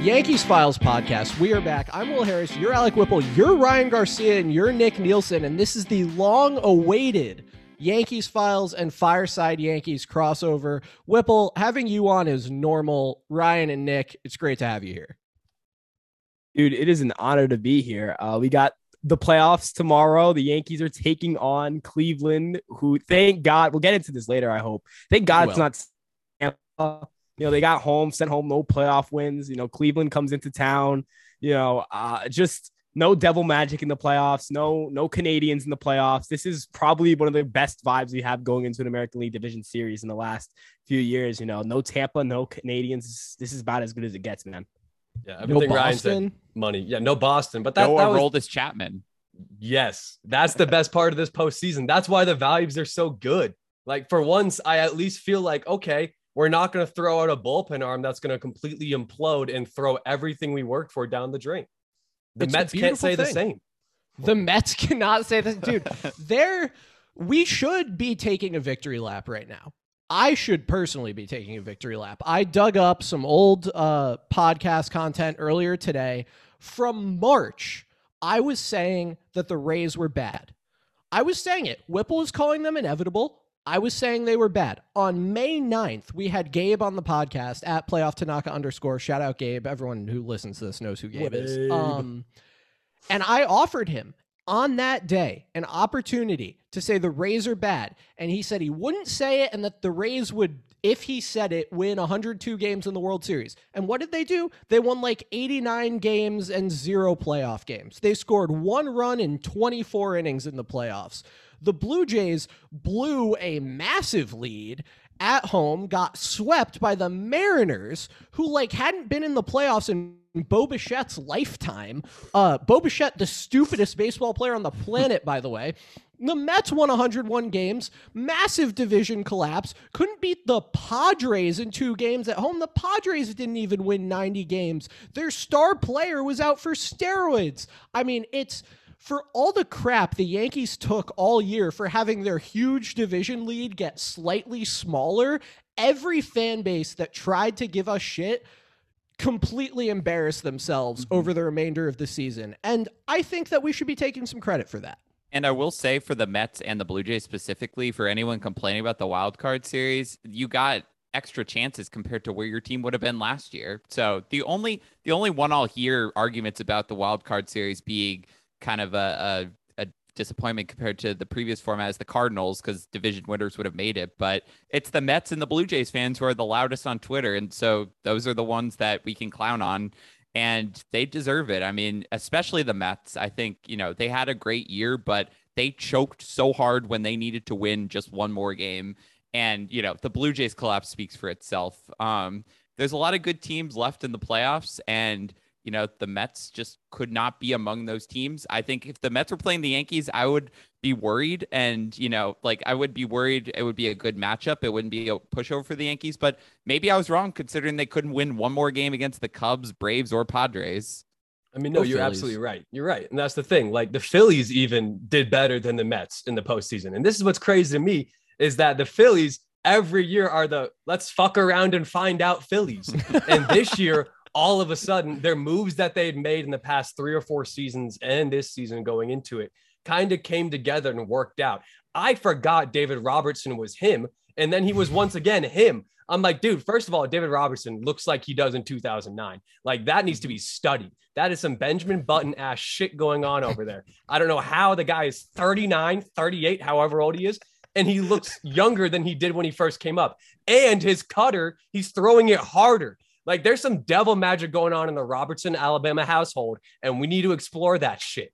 Yankees Files podcast. We are back. I'm Will Harris. You're Alec Whipple. You're Ryan Garcia, and you're Nick Nielsen. And this is the long-awaited Yankees Files and Fireside Yankees crossover. Whipple, having you on is normal. Ryan and Nick, it's great to have you here. Dude, it is an honor to be here. Uh, we got the playoffs tomorrow. The Yankees are taking on Cleveland, who thank God we'll get into this later. I hope. Thank God it's not you know, they got home, sent home no playoff wins. You know, Cleveland comes into town. You know, uh, just no devil magic in the playoffs. No, no Canadians in the playoffs. This is probably one of the best vibes we have going into an American League Division Series in the last few years. You know, no Tampa, no Canadians. This is about as good as it gets, man. Yeah, everything no Ryan said, money. Yeah, no Boston, but that, no that was, Aroldis Chapman. Yes, that's the best part of this postseason. That's why the values are so good. Like for once, I at least feel like okay, we're not going to throw out a bullpen arm that's going to completely implode and throw everything we worked for down the drain. The it's Mets can't say thing. the same. The Mets cannot say this, dude. they're we should be taking a victory lap right now. I should personally be taking a victory lap. I dug up some old uh, podcast content earlier today from March. I was saying that the Rays were bad. I was saying it. Whipple was calling them inevitable. I was saying they were bad. On May 9th, we had Gabe on the podcast at playoff Tanaka underscore. Shout out Gabe. Everyone who listens to this knows who Gabe is. Um, and I offered him on that day an opportunity to say the Rays are bad. And he said he wouldn't say it and that the Rays would, if he said it, win 102 games in the World Series. And what did they do? They won like 89 games and zero playoff games. They scored one run in 24 innings in the playoffs. The Blue Jays blew a massive lead at home, got swept by the Mariners, who like hadn't been in the playoffs in Bo Bichette's lifetime. Uh, Bo Bichette, the stupidest baseball player on the planet, by the way. The Mets won 101 games, massive division collapse, couldn't beat the Padres in two games at home. The Padres didn't even win 90 games. Their star player was out for steroids. I mean, it's for all the crap the Yankees took all year for having their huge division lead get slightly smaller, every fan base that tried to give us shit completely embarrassed themselves mm-hmm. over the remainder of the season. And I think that we should be taking some credit for that. And I will say for the Mets and the Blue Jays specifically, for anyone complaining about the wild card series, you got extra chances compared to where your team would have been last year. So the only the only one I'll hear arguments about the wild card series being kind of a, a, a disappointment compared to the previous format as the Cardinals because division winners would have made it. But it's the Mets and the Blue Jays fans who are the loudest on Twitter. And so those are the ones that we can clown on. And they deserve it. I mean, especially the Mets. I think, you know, they had a great year, but they choked so hard when they needed to win just one more game. And, you know, the Blue Jays collapse speaks for itself. Um, there's a lot of good teams left in the playoffs. And you know, the Mets just could not be among those teams. I think if the Mets were playing the Yankees, I would be worried. And, you know, like I would be worried it would be a good matchup. It wouldn't be a pushover for the Yankees, but maybe I was wrong considering they couldn't win one more game against the Cubs, Braves, or Padres. I mean, no, you're Phillies. absolutely right. You're right. And that's the thing. Like the Phillies even did better than the Mets in the postseason. And this is what's crazy to me is that the Phillies every year are the let's fuck around and find out Phillies. and this year all of a sudden their moves that they'd made in the past three or four seasons and this season going into it kind of came together and worked out. I forgot David Robertson was him. And then he was once again him. I'm like, dude, first of all, David Robertson looks like he does in 2009. Like that needs to be studied. That is some Benjamin Button ass shit going on over there. I don't know how the guy is 39, 38, however old he is. And he looks younger than he did when he first came up. And his cutter, he's throwing it harder. Like there's some devil magic going on in the Robertson, Alabama household, and we need to explore that shit.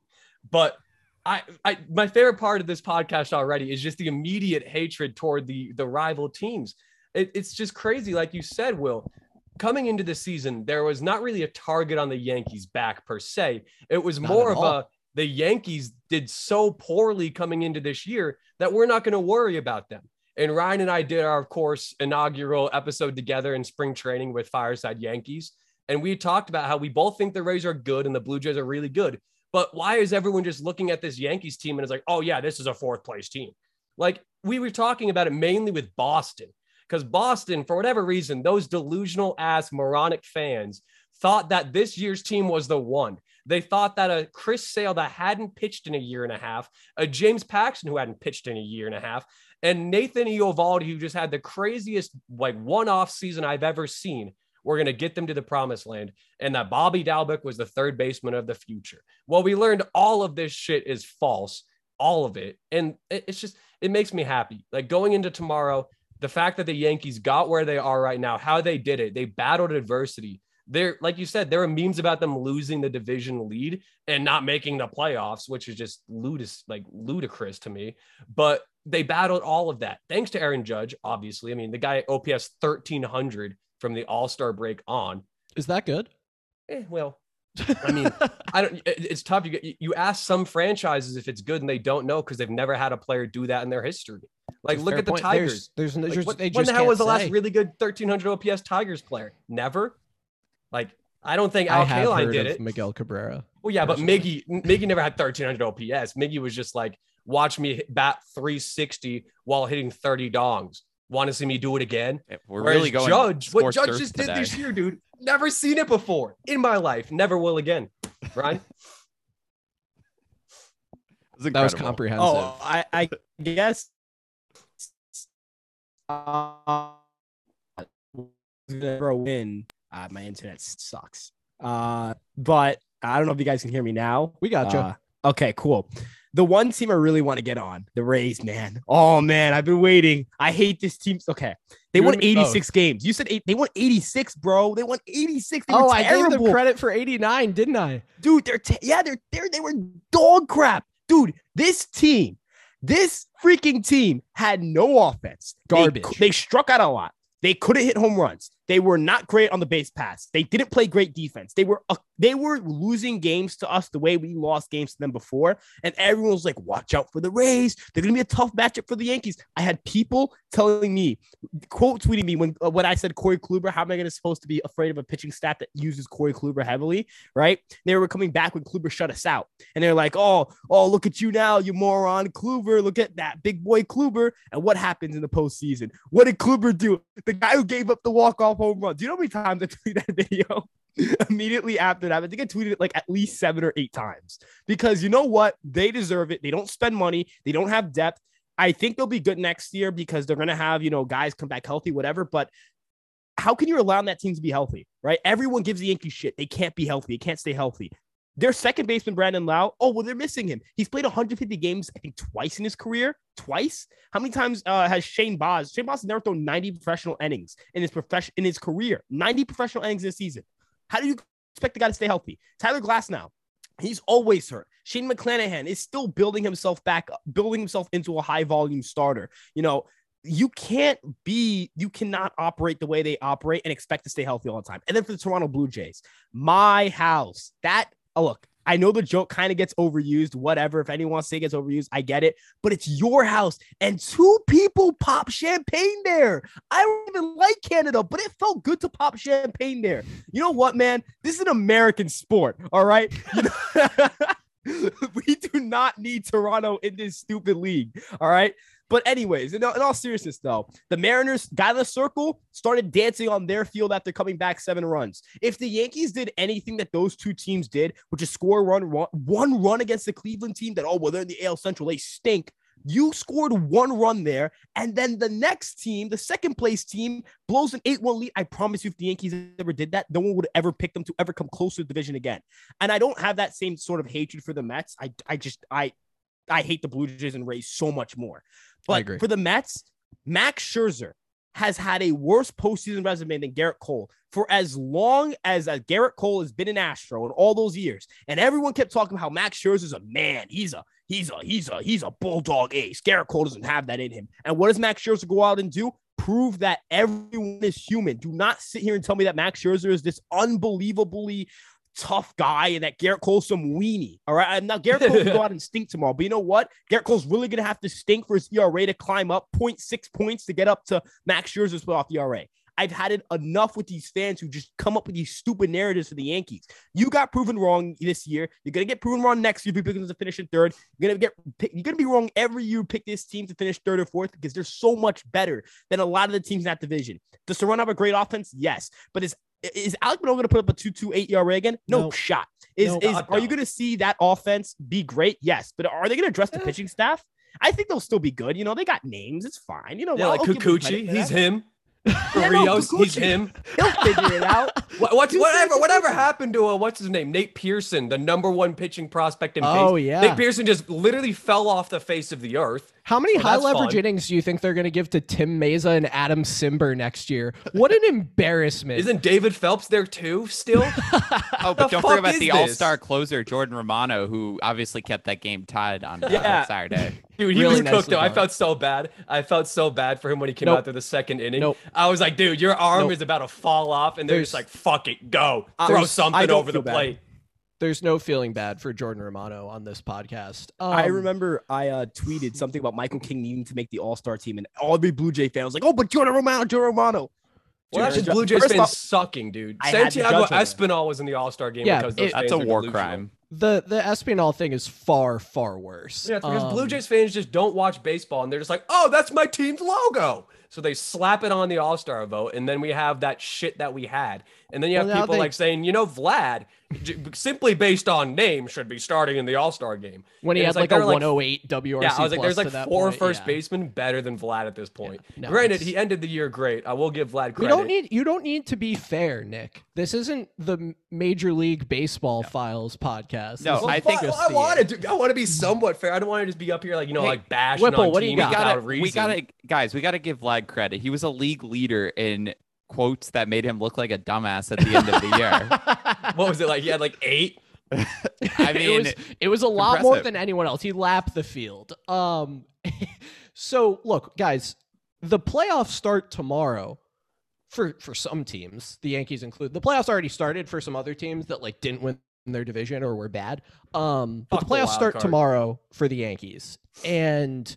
But I, I my favorite part of this podcast already is just the immediate hatred toward the the rival teams. It, it's just crazy, like you said, Will. Coming into the season, there was not really a target on the Yankees' back per se. It was not more of all. a the Yankees did so poorly coming into this year that we're not going to worry about them. And Ryan and I did our, of course, inaugural episode together in spring training with Fireside Yankees. And we talked about how we both think the Rays are good and the Blue Jays are really good. But why is everyone just looking at this Yankees team and is like, oh, yeah, this is a fourth place team? Like we were talking about it mainly with Boston, because Boston, for whatever reason, those delusional ass moronic fans thought that this year's team was the one. They thought that a Chris Sale that hadn't pitched in a year and a half, a James Paxton who hadn't pitched in a year and a half, and Nathan Eovaldi who just had the craziest like one-off season I've ever seen. We're going to get them to the promised land, and that Bobby Dalbec was the third baseman of the future. Well, we learned all of this shit is false, all of it, and it's just it makes me happy. Like going into tomorrow, the fact that the Yankees got where they are right now, how they did it, they battled adversity there, like you said, there are memes about them losing the division lead and not making the playoffs, which is just ludicrous, like ludicrous to me. But they battled all of that thanks to Aaron Judge. Obviously, I mean the guy OPS thirteen hundred from the All Star break on. Is that good? Eh, well, I mean, I don't. It's tough. You get, you ask some franchises if it's good, and they don't know because they've never had a player do that in their history. Like, look at the point. Tigers. There's, there's, there's like, what, when the hell was the last really good 1300 OPS Tigers player? Never. Like I don't think Al Kaline did it. Miguel Cabrera. Well, yeah, but Miggy Miggy never had 1300 OPS. Miggy was just like, watch me bat 360 while hitting 30 dongs. Want to see me do it again? Yeah, we're Whereas really going. Judge, what Judge just today. did this year, dude. Never seen it before in my life. Never will again. Right? that was comprehensive. Oh, I, I guess. Uh, never win uh, my internet sucks. Uh, but I don't know if you guys can hear me now. We got you. Uh, okay, cool. The one team I really want to get on, the Rays, man. Oh man, I've been waiting. I hate this team. Okay, they you won 86 games. You said eight, they won 86, bro. They won 86. They oh, I gave them credit for 89, didn't I? Dude, they're t- yeah, they're they're they were dog crap, dude. This team, this freaking team had no offense. Garbage. They, they struck out a lot. They couldn't hit home runs. They were not great on the base pass. They didn't play great defense. They were uh, they were losing games to us the way we lost games to them before. And everyone was like, "Watch out for the Rays. They're going to be a tough matchup for the Yankees." I had people telling me, quote tweeting me when uh, when I said Corey Kluber, how am I going to supposed to be afraid of a pitching staff that uses Corey Kluber heavily? Right? They were coming back when Kluber shut us out, and they're like, "Oh, oh, look at you now, you moron, Kluber. Look at that big boy Kluber." And what happens in the postseason? What did Kluber do? The guy who gave up the walk off home run. Do you know how many times I tweeted that video? Immediately after that, I think I tweeted it like at least seven or eight times because you know what? They deserve it. They don't spend money, they don't have depth. I think they'll be good next year because they're going to have, you know, guys come back healthy, whatever. But how can you allow that team to be healthy, right? Everyone gives the Yankees shit. They can't be healthy. They can't stay healthy. Their second baseman, Brandon Lowe, oh, well, they're missing him. He's played 150 games, I think, twice in his career. Twice? How many times uh, has Shane Baz? Shane Baz has never thrown 90 professional innings in his profession in his career. 90 professional innings this season. How do you expect the guy to stay healthy? Tyler Glasnow. he's always hurt. Shane McClanahan is still building himself back, building himself into a high volume starter. You know, you can't be, you cannot operate the way they operate and expect to stay healthy all the time. And then for the Toronto Blue Jays, my house, that oh, look, I know the joke kind of gets overused, whatever. If anyone wants to say it gets overused, I get it. But it's your house, and two people pop champagne there. I don't even like Canada, but it felt good to pop champagne there. You know what, man? This is an American sport, all right? You know- we do not need Toronto in this stupid league, all right? But anyways, in all, in all seriousness, though, the Mariners got in a circle, started dancing on their field after coming back seven runs. If the Yankees did anything that those two teams did, which is score run, run one run against the Cleveland team, that oh well they're in the AL Central, they stink. You scored one run there, and then the next team, the second place team, blows an 8 1 lead. I promise you, if the Yankees ever did that, no one would ever pick them to ever come close to the division again. And I don't have that same sort of hatred for the Mets. I, I just, I, I hate the Blue Jays and Rays so much more. But for the Mets, Max Scherzer has had a worse postseason resume than Gerrit Cole for as long as uh, Gerrit Cole has been an Astro in all those years. And everyone kept talking about how Max Scherzer is a man. He's a he's a he's a he's a bulldog ace. Gerrit Cole doesn't have that in him. And what does Max Scherzer go out and do? Prove that everyone is human. Do not sit here and tell me that Max Scherzer is this unbelievably tough guy and that Gerrit Cole's some weenie. All right. Now Gerrit Cole can go out and stink tomorrow. But you know what? Gerrit Cole's really gonna have to stink for his ERA to climb up 0.6 points to get up to Max Scherzer's playoff ERA. I've had it enough with these fans who just come up with these stupid narratives for the Yankees. You got proven wrong this year. You're gonna get proven wrong next year if you pick them to finish in third. You're gonna get you're gonna be wrong every year. You pick this team to finish third or fourth because they're so much better than a lot of the teams in that division. Does Toronto have a great offense? Yes, but is is Alek Manoah going to put up a 2.28 ERA again? No, no. shot. Is no, is are you going to see that offense be great? Yes, but are they going to address the pitching staff? I think they'll still be good. You know, they got names. It's fine. You know, yeah, well, like Kikuchi, he's him. yeah, Rios, no, he's him. He'll figure it out. what, what's, whatever, whatever happened to uh, what's his name? Nate Pearson, the number one pitching prospect in Oh base. yeah, Nate Pearson just literally fell off the face of the earth. How many high leverage fun. innings do you think they're going to give to Tim Mayza and Adam Cimber next year? What an embarrassment! Isn't David Phelps there too? Still? oh, but don't forget about the All Star closer Jordan Romano, who obviously kept that game tied on uh, yeah. Saturday. Dude, he really was cooked though. I felt so bad. I felt so bad for him when he came nope. out there the second inning. Nope. I was like, dude, your arm nope. is about to fall off, and they're just like, fuck it, go, throw something over the plate. There's no feeling bad for Jordan Romano on this podcast. Um, I remember I uh, tweeted something about Michael King needing to make the All Star team, and all the Blue Jay fans like, "Oh, but Jordan Romano, Jordan Romano." Well, that's just Blue Jays fans off, sucking, dude. Santiago Espinal was in the All Star game yeah, because those it, that's a war crime. The the Espinal thing is far far worse. Yeah, because um, Blue Jays fans just don't watch baseball and they're just like, "Oh, that's my team's logo." So they slap it on the All Star vote, and then we have that shit that we had. And then you have well, people they... like saying, you know, Vlad, simply based on name, should be starting in the All Star game. When he and had like, like a 108 WRC. Yeah, I was like, there's like four point, first yeah. basemen better than Vlad at this point. Yeah, no, Granted, he ended the year great. I will give Vlad credit. You don't need you don't need to be fair, Nick. This isn't the Major League Baseball no. Files podcast. No, well, I think well, I want to. I want to be somewhat fair. I don't want to just be up here like you know hey, like bashing Whipple, on what do you got? We gotta, we gotta, guys, we gotta give Vlad credit. He was a league leader in quotes that made him look like a dumbass at the end of the year. what was it like? He had like eight. I mean, it was it was a lot more than anyone else. He lapped the field. Um, so look, guys, the playoffs start tomorrow. For for some teams, the Yankees include the playoffs already started for some other teams that like didn't win their division or were bad. Um, but Fuck the playoffs the start card. tomorrow for the Yankees, and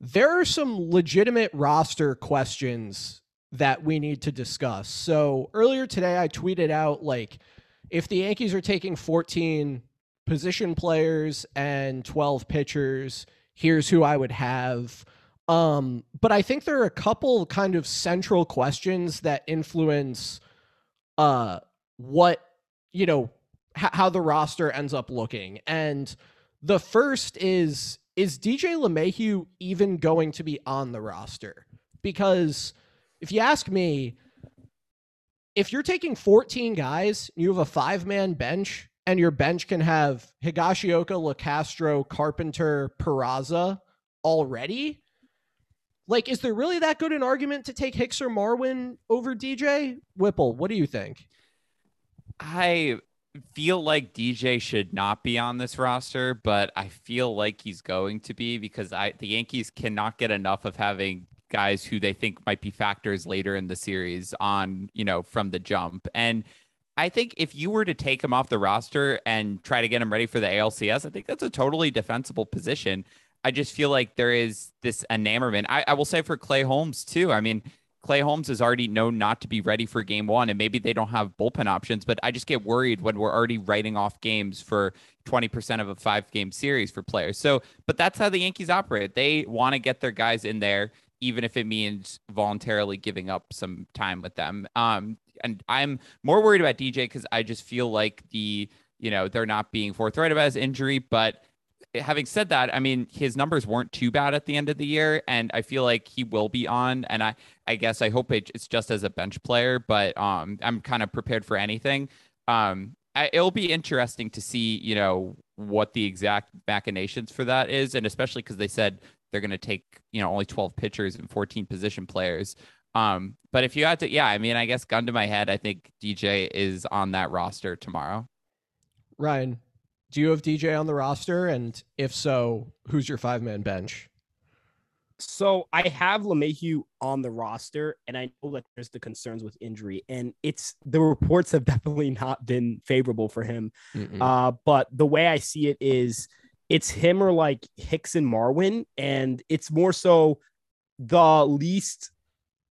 there are some legitimate roster questions that we need to discuss. So earlier today, I tweeted out like if the Yankees are taking 14 position players and 12 pitchers, here's who I would have. Um, but I think there are a couple kind of central questions that influence uh, what, you know, h- how the roster ends up looking. And the first is is DJ LeMahieu even going to be on the roster? Because if you ask me, if you're taking 14 guys, you have a five man bench, and your bench can have Higashioka, Locastro, Carpenter, Peraza already. Like, is there really that good an argument to take Hicks or Marwin over DJ? Whipple, what do you think? I feel like DJ should not be on this roster, but I feel like he's going to be because I the Yankees cannot get enough of having guys who they think might be factors later in the series on, you know, from the jump. And I think if you were to take him off the roster and try to get him ready for the ALCS, I think that's a totally defensible position. I just feel like there is this enamorment. I, I will say for Clay Holmes too. I mean, Clay Holmes is already known not to be ready for game one, and maybe they don't have bullpen options, but I just get worried when we're already writing off games for 20% of a five game series for players. So, but that's how the Yankees operate. They want to get their guys in there even if it means voluntarily giving up some time with them. Um, and I'm more worried about DJ because I just feel like the, you know, they're not being forthright about his injury. But having said that, I mean, his numbers weren't too bad at the end of the year, and I feel like he will be on. And I, I guess I hope it's just as a bench player, but um, I'm kind of prepared for anything. Um, I, it'll be interesting to see, you know, what the exact machinations for that is, and especially because they said they're going to take you know only 12 pitchers and 14 position players. Um but if you had to yeah i mean i guess gun to my head i think dj is on that roster tomorrow. Ryan do you have dj on the roster? And if so who's your five man bench? So I have LeMahieu on the roster, and I know that there's the concerns with injury, and it's the reports have definitely not been favorable for him. Uh, but the way I see it is it's him or like Hicks and Marwin, and it's more so the least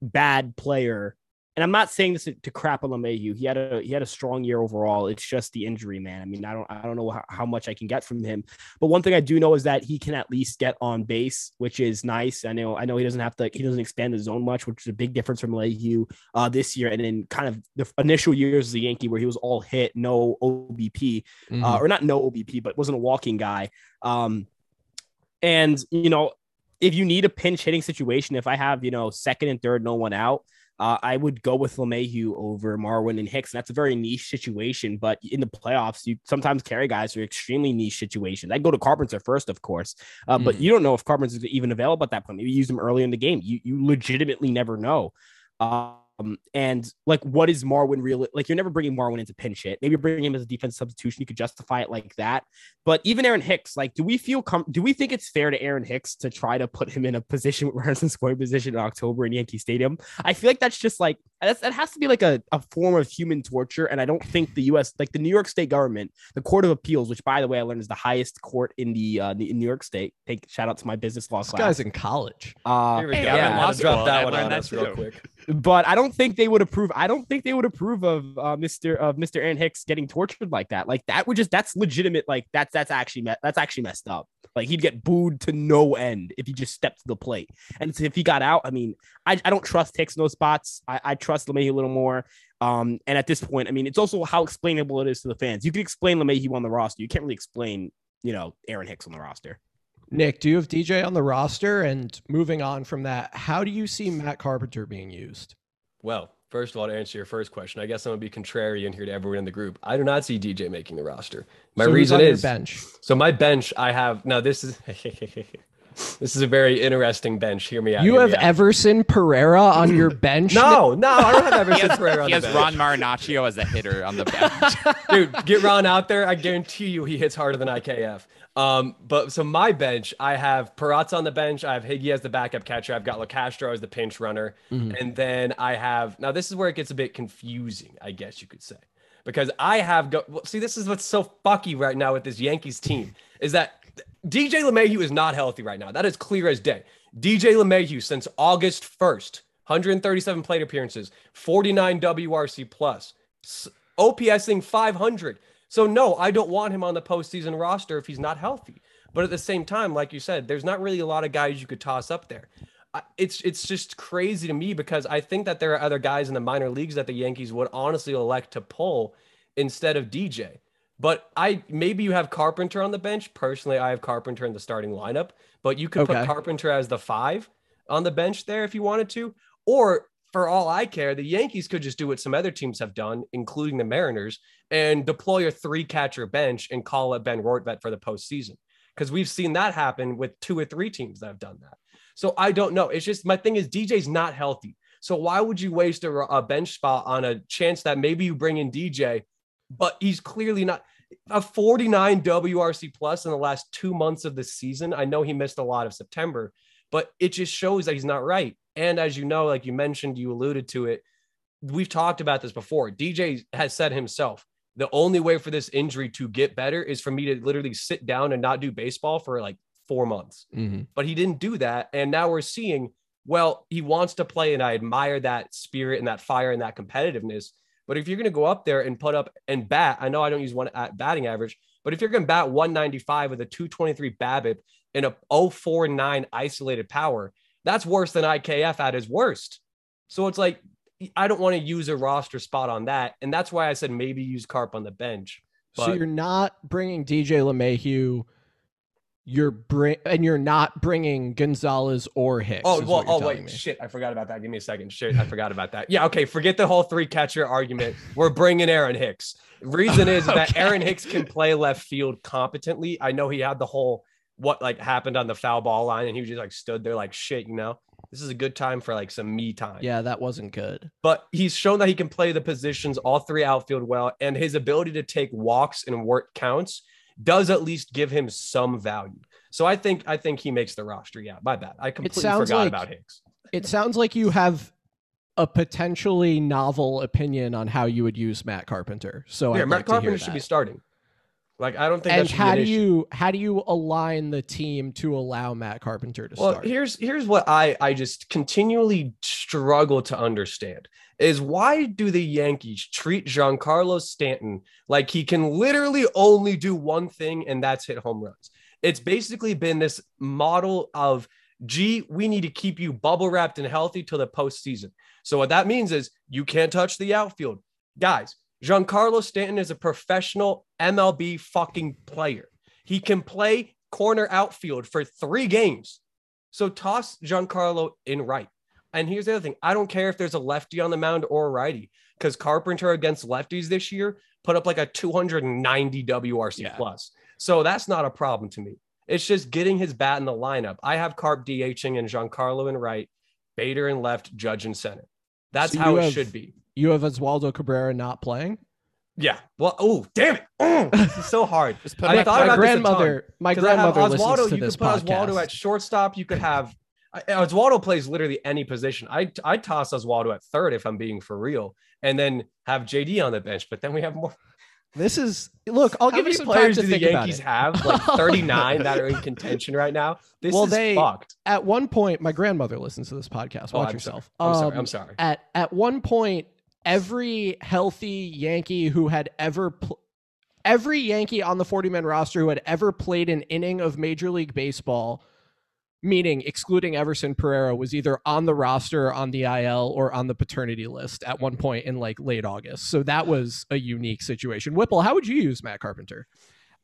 bad player. And I'm not saying this to crap on LeMahieu. He had a he had a strong year overall. It's just the injury, man. I mean, I don't I don't know how, how much I can get from him. But one thing I do know is that he can at least get on base, which is nice. I know I know he doesn't have to he doesn't expand the zone much, which is a big difference from LeMahieu uh, this year. And in kind of the initial years as a Yankee where he was all hit, no OBP, uh, mm-hmm. uh, or not no OBP, but wasn't a walking guy. Um, and you know, if you need a pinch hitting situation, if I have you know second and third, no one out uh, I would go with LeMahieu over Marwin and Hicks. And that's a very niche situation, but in the playoffs, you sometimes carry guys are extremely niche situations. I'd go to Carpenter first, of course, uh, mm. but hmm. you don't know if Carpenter's even available at that point. Maybe use him early in the game. You you legitimately never know. Uh, um, and like, what is Marwin real? Like, you're never bringing Marwin into pinch hit. Maybe bringing him as a defense substitution. You could justify it like that. But even Aaron Hicks, like, do we feel com- do we think it's fair to Aaron Hicks to try to put him in a position where he's in scoring position in October in Yankee Stadium? I feel like that's just like that's, that has to be like a, a form of human torture. And I don't think the U.S. like the New York State government, the Court of Appeals, which by the way I learned is the highest court in the uh, in New York State. Take shout out to my business law this class. guy's in college. Uh, Here we go. Yeah, drop that one on us real quick. But I don't think they would approve. I don't think they would approve of uh, Mr. of Mr. Aaron Hicks getting tortured like that. Like that would just that's legitimate. Like that's that's actually me- that's actually messed up. Like he'd get booed to no end if he just stepped to the plate. And if he got out, I mean, I, I don't trust Hicks in those spots. I, I trust LeMahieu a little more. Um, and at this point, I mean, it's also how explainable it is to the fans. You can explain LeMahieu on the roster. You can't really explain, you know, Aaron Hicks on the roster. Nick, do you have DJ on the roster? And moving on from that, how do you see Matt Carpenter being used? Well, first of all, to answer your first question, I guess I'm gonna be contrarian here to everyone in the group. I do not see DJ making the roster. My so reason is bench. So my bench, I have now. This is this is a very interesting bench. Hear me out. You have Everson Pereira on your bench? no, no, I don't have Everson Pereira. On the bench. He has Ron Marinaccio as a hitter on the bench. Dude, get Ron out there. I guarantee you, he hits harder than IKF. Um, but so my bench, I have Peraza on the bench. I have Higgy as the backup catcher. I've got Locastro as the pinch runner. Mm-hmm. And then I have, now this is where it gets a bit confusing, I guess you could say, because I have, go, well, see, this is what's so fucky right now with this Yankees team is that DJ LeMahieu is not healthy right now. That is clear as day. DJ LeMahieu since August 1st, 137 plate appearances, 49 WRC plus, OPSing 500. So no, I don't want him on the postseason roster if he's not healthy. But at the same time, like you said, there's not really a lot of guys you could toss up there. It's it's just crazy to me because I think that there are other guys in the minor leagues that the Yankees would honestly elect to pull instead of DJ. But I maybe you have Carpenter on the bench. Personally, I have Carpenter in the starting lineup, but you could okay. put Carpenter as the five on the bench there if you wanted to. Or for all I care, the Yankees could just do what some other teams have done, including the Mariners, and deploy a three catcher bench and call up Ben Rortvedt for the postseason. Because we've seen that happen with two or three teams that have done that. So I don't know. It's just my thing is DJ's not healthy. So why would you waste a, a bench spot on a chance that maybe you bring in DJ, but he's clearly not a 49 WRC plus in the last two months of the season. I know he missed a lot of September, but it just shows that he's not right. And as you know, like you mentioned, you alluded to it. We've talked about this before. DJ has said himself, the only way for this injury to get better is for me to literally sit down and not do baseball for like four months. Mm-hmm. But he didn't do that. And now we're seeing, well, he wants to play. And I admire that spirit and that fire and that competitiveness. But if you're going to go up there and put up and bat, I know I don't use one at batting average, but if you're going to bat 195 with a 223 BABIP and a 049 isolated power, that's worse than IKF at his worst. So it's like, I don't want to use a roster spot on that. And that's why I said maybe use Carp on the bench. But... So you're not bringing DJ LeMahieu. You're bring and you're not bringing Gonzalez or Hicks. Oh well. Oh wait, me. shit! I forgot about that. Give me a second. Shit, I forgot about that. Yeah, okay. Forget the whole three catcher argument. We're bringing Aaron Hicks. Reason is okay. that Aaron Hicks can play left field competently. I know he had the whole what like happened on the foul ball line, and he just like stood there like shit, you know. This is a good time for like some me time. Yeah, that wasn't good. But he's shown that he can play the positions, all three outfield well, and his ability to take walks and work counts does at least give him some value. So I think I think he makes the roster. Yeah, my bad. I completely forgot like, about Hicks. It sounds like you have a potentially novel opinion on how you would use Matt Carpenter. So yeah, Matt like Carpenter should be starting. Like I don't think. And how do you how do you align the team to allow Matt Carpenter to well, start? here's here's what I I just continually struggle to understand is why do the Yankees treat Giancarlo Stanton like he can literally only do one thing and that's hit home runs? It's basically been this model of gee, we need to keep you bubble wrapped and healthy till the postseason. So what that means is you can't touch the outfield, guys. Giancarlo Stanton is a professional MLB fucking player. He can play corner outfield for three games. So toss Giancarlo in right. And here's the other thing I don't care if there's a lefty on the mound or a righty, because Carpenter against lefties this year put up like a 290 WRC yeah. plus. So that's not a problem to me. It's just getting his bat in the lineup. I have Carp DHing and Giancarlo in right, Bader in left, Judge in center. That's so how it have, should be you have Oswaldo Cabrera not playing. Yeah. Well, oh, damn it. Oh, this is so hard. I my, thought my about grandmother, my grandmother Oswaldo, listens to you could put podcast. Oswaldo at shortstop. You could have Oswaldo plays literally any position. I I toss Oswaldo at third if I'm being for real, and then have JD on the bench. But then we have more. This is look. I'll How give you some players time to do the Yankees have like 39 that are in contention right now. This well, is they, fucked. At one point, my grandmother listens to this podcast. Watch oh, yourself. Sorry. I'm um, sorry. I'm sorry. At at one point, every healthy Yankee who had ever pl- every Yankee on the 40 man roster who had ever played an inning of Major League Baseball, meaning excluding Everson Pereira, was either on the roster, on the IL, or on the paternity list at one point in like late August. So that was a unique situation. Whipple, how would you use Matt Carpenter?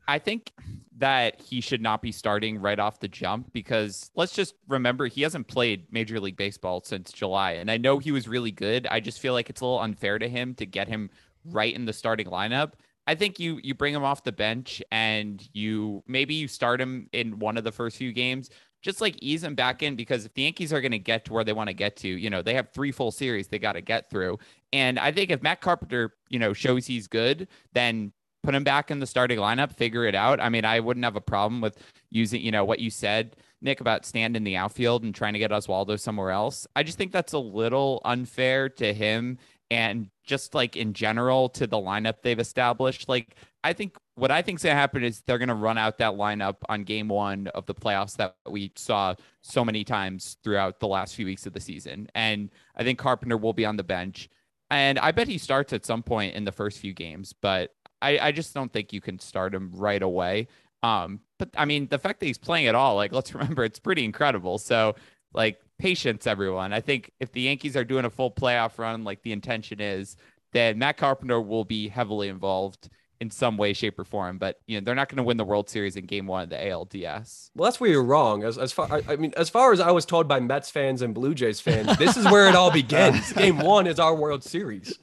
I think that he should not be starting right off the jump because let's just remember he hasn't played Major League Baseball since July. And I know he was really good. I just feel like it's a little unfair to him to get him right in the starting lineup. I think you you bring him off the bench and you maybe you start him in one of the first few games, just like ease him back in because if the Yankees are going to get to where they want to get to, you know, they have three full series they got to get through. And I think if Matt Carpenter, you know, shows he's good, then put him back in the starting lineup, figure it out. I mean, I wouldn't have a problem with using, you know, what you said, Nick, about Stanton in the outfield and trying to get Oswaldo somewhere else. I just think that's a little unfair to him and just like in general to the lineup they've established. Like, I think what I think's gonna happen is they're gonna run out that lineup on game one of the playoffs that we saw so many times throughout the last few weeks of the season. And I think Carpenter will be on the bench. And I bet he starts at some point in the first few games, but I, I just don't think you can start him right away. Um, but I mean, the fact that he's playing at all, like, let's remember, it's pretty incredible. So, like, patience, everyone. I think if the Yankees are doing a full playoff run, like the intention is, then Matt Carpenter will be heavily involved in some way, shape, or form. But you know, they're not going to win the World Series in Game One of the ALDS. Well, that's where you're wrong. As as far I mean, as far as I was told by Mets fans and Blue Jays fans, this is where it all begins. Game One is our World Series.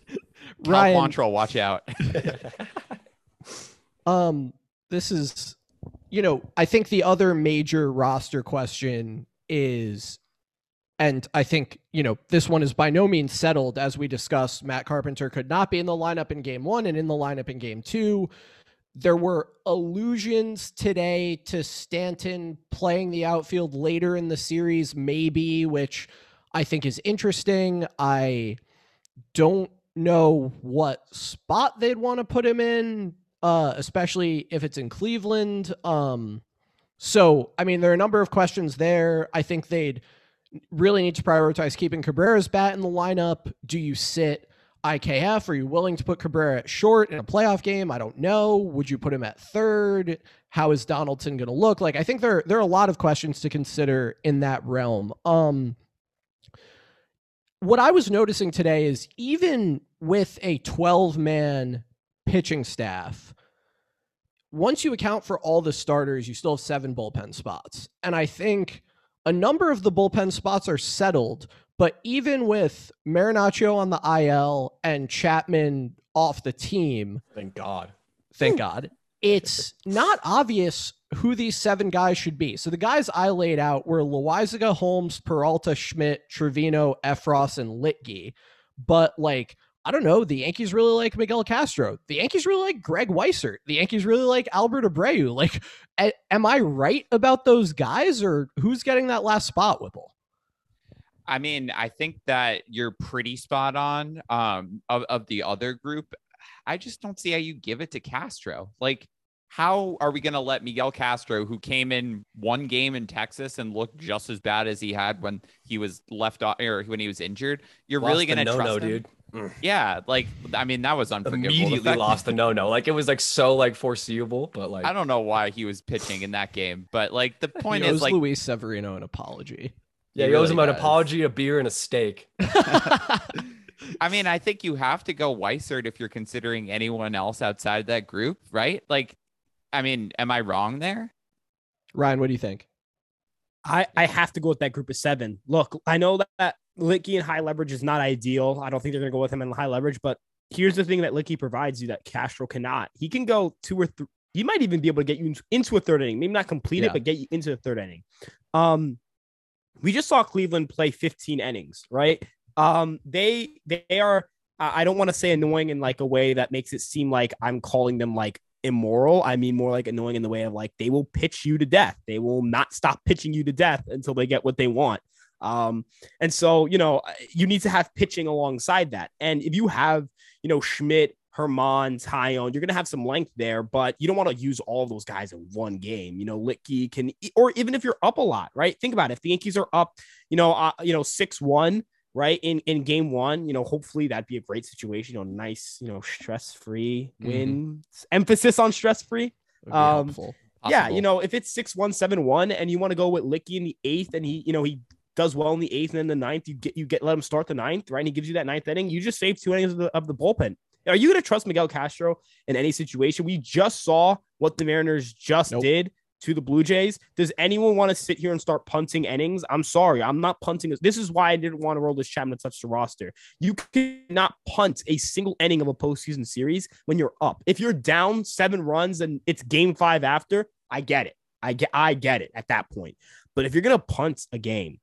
Ryan Quantrill, watch out. um, this is, you know, I think the other major roster question is, and I think you know this one is by no means settled. As we discussed, Matt Carpenter could not be in the lineup in Game One and in the lineup in Game Two. There were allusions today to Stanton playing the outfield later in the series, maybe, which I think is interesting. I don't know what spot they'd want to put him in, uh, especially if it's in Cleveland. Um, so, I mean, there are a number of questions there. I think they'd really need to prioritize keeping Cabrera's bat in the lineup. Do you sit IKF? Are you willing to put Cabrera at short in a playoff game? I don't know. Would you put him at third? How is Donaldson going to look? Like, I think there there are a lot of questions to consider in that realm. Um, what I was noticing today is even with a 12 man pitching staff, once you account for all the starters, you still have seven bullpen spots. And I think a number of the bullpen spots are settled, but even with Marinaccio on the IL and Chapman off the team, thank God. Thank God. It's not obvious who these seven guys should be. So the guys I laid out were Loaisiga, Holmes, Peralta, Schmidt, Trevino, Effross, and Luetge. But like, I don't know, the Yankees really like Miguel Castro. The Yankees really like Greg Weissert. The Yankees really like Albert Abreu. Like, a- am I right about those guys, or who's getting that last spot, Whipple? I mean, I think that you're pretty spot on. Um, of, of the other group, I just don't see how you give it to Castro. Like, how are we going to let Miguel Castro, who came in one game in Texas and looked just as bad as he had when he was left off or when he was injured, you're Lost really going to trust no-no, him? dude. Mm. Yeah, like I mean that was unforgivable. Immediately fact- lost the no no. Like it was like so like foreseeable, but like I don't know why he was pitching in that game, but like the point he owes is like Luis Severino an apology. yeah, he he owes really him an does. apology, a beer, and a steak. I mean, I think you have to go Weissert if you're considering anyone else outside that group, right? Like, I mean, am I wrong there? Ryan, what do you think? I, I have to go with that group of seven. Look, I know that Luetge and high leverage is not ideal. I don't think they're going to go with him in high leverage, but here's the thing that Luetge provides you that Castro cannot. He can go two or three. He might even be able to get you into- a third inning, maybe not complete Yeah. it, but get you into the third inning. Um, we just saw Cleveland play 15 innings, right? Um, they they are. I don't want to say annoying in like a way that makes it seem like I'm calling them like immoral. I mean more like annoying in the way of like they will pitch you to death. They will not stop pitching you to death until they get what they want. Um, and so you know you need to have pitching alongside that. And if you have you know Schmidt, Germán, Taillon, you're gonna have some length there, but you don't want to use all those guys in one game. You know, Luetge can, or even if you're up a lot, right? Think about it. If the Yankees are up, you know, uh, you know, six one. Right in in game one, you know, hopefully that'd be a great situation. You know, nice, you know, stress free win. Emphasis on stress free. Um. Yeah, you know, if it's six one seven one, and you want to go with Luetge in the eighth, and he, you know, he does well in the eighth and then the ninth, you get you get let him start the ninth, right? And he gives you that ninth inning. You just save two innings of the, of the bullpen. Are you going to trust Miguel Castro in any situation? We just saw what the Mariners just Nope. did to the Blue Jays. Does anyone want to sit here and start punting innings? I'm sorry, I'm not punting. this. This is why I didn't want to roll this Chapman to touch the roster. You cannot punt a single inning of a postseason series when you're up. If you're down seven runs and it's game five after, I get it. I get I get it at that point. But if you're gonna punt a game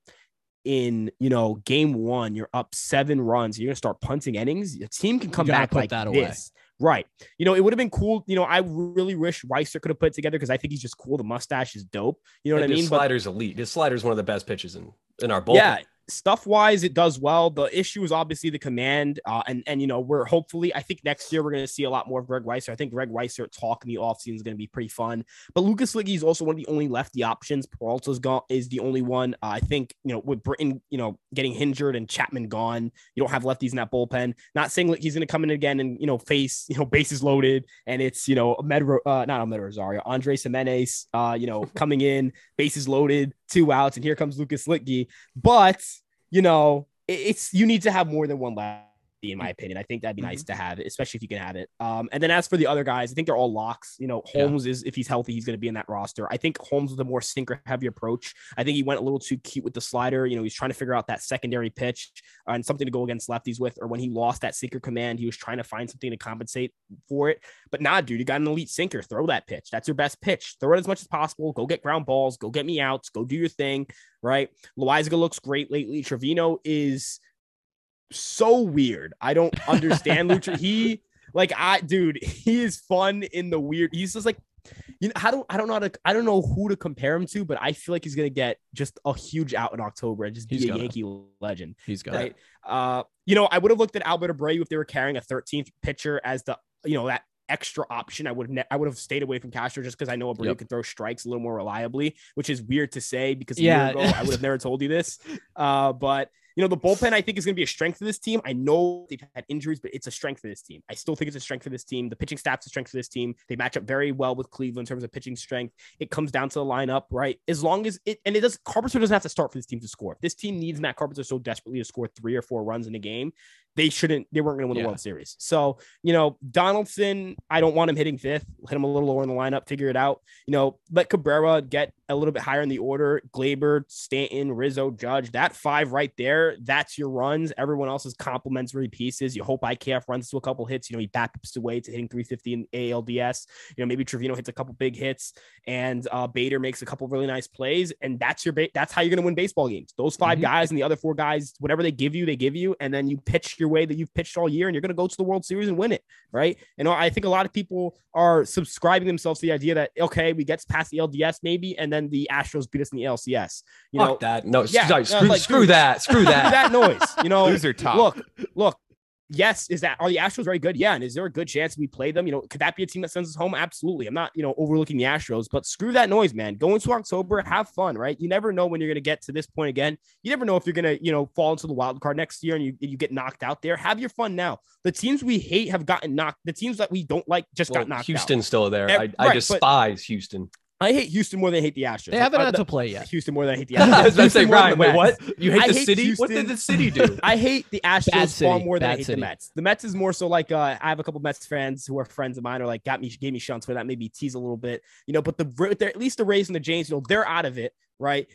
in you know game one, you're up seven runs, you're gonna start punting innings. A team can come back like that away. this. Right. You know, it would have been cool. You know, I really wish Weissert could have put it together because I think he's just cool. The mustache is dope. You know what I his mean? But slider's elite. His slider's one of the best pitches in in our bullpen. yeah, stuff wise, it does well. The issue is obviously the command, uh, and and you know we're hopefully I think next year we're going to see a lot more of Greg Weissert. I think Greg Weissert talk in the offseason is going to be pretty fun. But Lucas Luetge is also one of the only lefty options. Peralta's gone is the only one. Uh, I think you know with Britton, you know getting injured and Chapman gone, you don't have lefties in that bullpen. Not saying that he's going to come in again and you know face you know bases loaded, and it's you know Med uh, not Amed Rosario, Andre Giménez, uh, you know coming in bases loaded, two outs, and here comes Lucas Luetge. But you know, it's you need to have more than one lefty, in my opinion. I think that'd be nice to have it, especially if you can have it. Um, and then as for the other guys, I think they're all locks. You know, Yeah. Holmes is if he's healthy, he's going to be in that roster. I think Holmes with a more sinker heavy approach. I think he went a little too cute with the slider. You know, he's trying to figure out that secondary pitch uh, and something to go against lefties with. Or when he lost that sinker command, he was trying to find something to compensate for it. But nah, dude, you got an elite sinker. Throw that pitch. That's your best pitch. Throw it as much as possible. Go get ground balls. Go get me outs. Go do your thing. Right. Loaisiga looks great lately. Trevino is so weird. I don't understand Lucha. He like I dude, he is fun in the weird. He's just like you know, I don't I don't know how to I don't know who to compare him to, but I feel like he's gonna get just a huge out in October and just be He's a gonna. Yankee legend He's got right? Uh, you know, I would have looked at Albert Abreu if they were carrying a 13th pitcher as the, you know, that extra option. I would have, ne- I would have stayed away from Castro just because I know Abreu Yep. can throw strikes a little more reliably, which is weird to say because Yeah. ago I would have never told you this. Uh, but you know, the bullpen I think is going to be a strength of this team. I know they've had injuries, but it's a strength of this team. I still think it's a strength of this team. The pitching staff's a strength of this team. They match up very well with Cleveland in terms of pitching strength. It comes down to the lineup, right? As long as it and it does Carpenter doesn't have to start for this team to score. This team needs Matt Carpenter so desperately to score three or four runs in a game, they shouldn't, they weren't going to win Yeah. the World Series. So, you know, Donaldson, I don't want him hitting fifth. Hit him a little lower in the lineup, figure it out. You know, let Cabrera get a little bit higher in the order. Gleyber, Stanton, Rizzo, Judge, that five right there, that's your runs. Everyone else is complementary pieces. You hope IKF runs to a couple hits. You know, he backups away to hitting 350 in ALDS. You know, maybe Trevino hits a couple big hits and uh, Bader makes a couple really nice plays. And that's your, ba- that's how you're going to win baseball games. Those 5 Mhm. guys and the other four guys, whatever they give you, they give you. And then you pitch your way that you've pitched all year and you're going to go to the World Series and win it. Right. And I think a lot of people are subscribing themselves to the idea that, okay, we get past the LDS maybe, and then the Astros beat us in the LCS. You Fuck know, that. No, Yeah, sorry, screw, like, screw dude, that. Screw that. that noise, you know, Loser talk. look, look, yes, is that are the Astros very good? Yeah, and is there a good chance we play them? You know, could that be a team that sends us home? Absolutely. I'm not, you know, overlooking the Astros, but screw that noise, man. Go into October, have fun, right? You never know when you're gonna get to this point again. You never know if you're gonna, you know, fall into the wild card next year and you you get knocked out there. Have your fun now. The teams we hate have gotten knocked. The teams that we don't like just well, got knocked Houston's out. Houston's still there. I, I despise Houston. I hate Houston more than I hate the Astros. They haven't had to play yet. Houston more than I hate the Astros. I was about to say, Ryan, wait, what? You hate I the hate city? Houston. What did the city do? I hate the Astros far more than Bad I hate city. the Mets. The Mets is more so like uh, I have a couple Mets fans who are friends of mine, or like got me gave me shunts for that, maybe tease a little bit, you know. But the at least the Rays and the Jays, you know, they're out of it, right?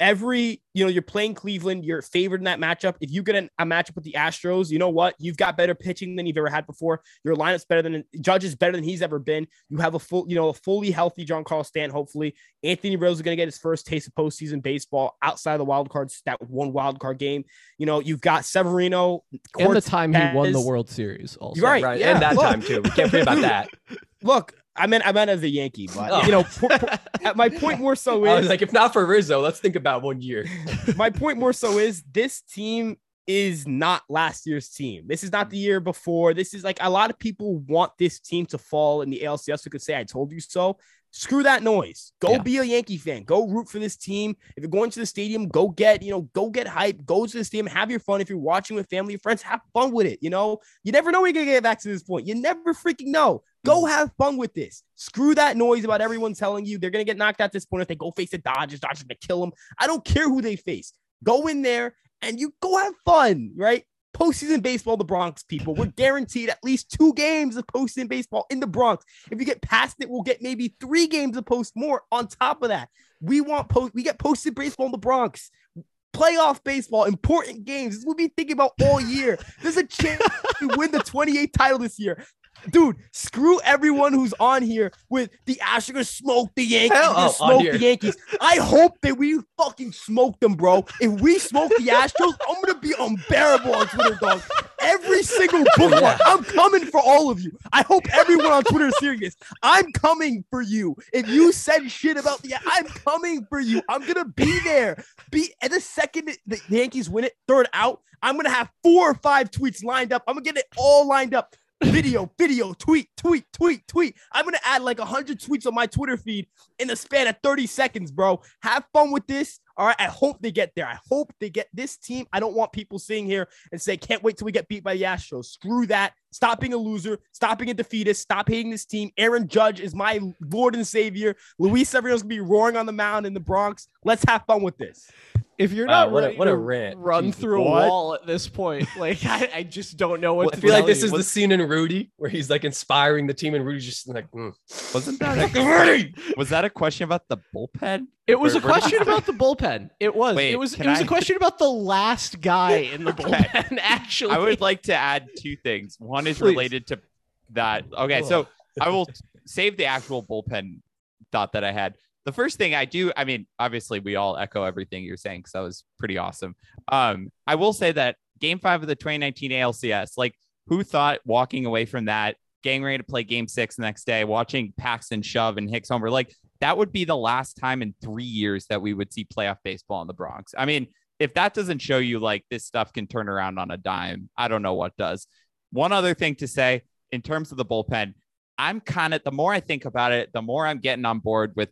Every you know you're playing Cleveland, you're favored in that matchup. If you get an, a matchup with the Astros, you know what? You've got better pitching than you've ever had before. Your lineup's better than Judge is better than he's ever been. You have a full, you know, a fully healthy Giancarlo Stanton. Hopefully, Anthony Rizzo is going to get his first taste of postseason baseball outside of the wild cards. That one wild card game. You know, you've got Severino and the time he won the World Series. Also, right, right, yeah, and that look. time too. We can't forget about that. Look, I meant I meant as a Yankee, but oh. you know, my point more so is like if not for Rizzo, let's think about one year. my point more so is this team is not last year's team. This is not the year before. This is like a lot of people want this team to fall in the ALCS. We could say, "I told you so." Screw that noise. Go yeah. be a Yankee fan. Go root for this team. If you're going to the stadium, go get, you know, go get hype. Go to the stadium, have your fun. If you're watching with family and friends, have fun with it. You know, you never know when you're gonna get back to this point. You never freaking know. Go mm. have fun with this. Screw that noise about everyone telling you they're gonna get knocked out this point if they go face the Dodgers. Dodgers gonna kill them. I don't care who they face. Go in there and you go have fun, right? Postseason baseball, the Bronx people. We're guaranteed at least two games of postseason baseball in the Bronx. If you get past it, we'll get maybe three games of post more on top of that. We want post, we get posted baseball in the Bronx. Playoff baseball, important games. This is what we thinking about all year. There's a chance to win the 28th title this year dude, screw everyone who's on here with the Astros gonna smoke the Yankees, Hell, oh, smoke the Yankees. I hope that we fucking smoke them, bro. If we smoke the Astros, I'm gonna be unbearable on Twitter, dog. Every single bookmark, I'm coming for all of you. I hope everyone on Twitter is hearing this. I'm coming for you. If you said shit about the, I'm coming for you. I'm gonna be there. Be at the second the Yankees win it, third out. I'm gonna have four or five tweets lined up. I'm gonna get it all lined up video, video, tweet, tweet, tweet, tweet. I'm gonna add like hundred tweets on my Twitter feed in the span of 30 seconds, bro. Have fun with this. All right. I hope they get there. I hope they get this team. I don't want people sitting here and say, can't wait till we get beat by the Astros. Screw that. Stop being a loser. Stop being a defeatist. Stop hating this team. Aaron Judge is my Lord and Savior. Luis Severino's gonna be roaring on the mound in the Bronx. Let's have fun with this if you're not what, a, what a rant. run Jesus, through what? a wall at this point, like I, I just don't know what. Well, I feel like this you. is the scene in Rudy where he's like inspiring the team, and Rudy's just like, mm. wasn't that a, was that a question about the bullpen? It was a question about the bullpen. It was. Wait, it was. It was I... a question about the last guy in the bullpen. Actually, I would like to add two things. One is Please. related to that. Okay, so I will save the actual bullpen thought that I had the first thing I do, I mean, obviously we all echo everything you're saying because that was pretty awesome. Um, I will say that game five of the 2019 ALCS, like who thought walking away from that, getting ready to play game six the next day, watching Paxton shove and Hicks homer, like that would be the last time in three years that we would see playoff baseball in the Bronx. I mean, if that doesn't show you like this stuff can turn around on a dime, I don't know what does. One other thing to say in terms of the bullpen, I'm kind of the more I think about it, the more I'm getting on board with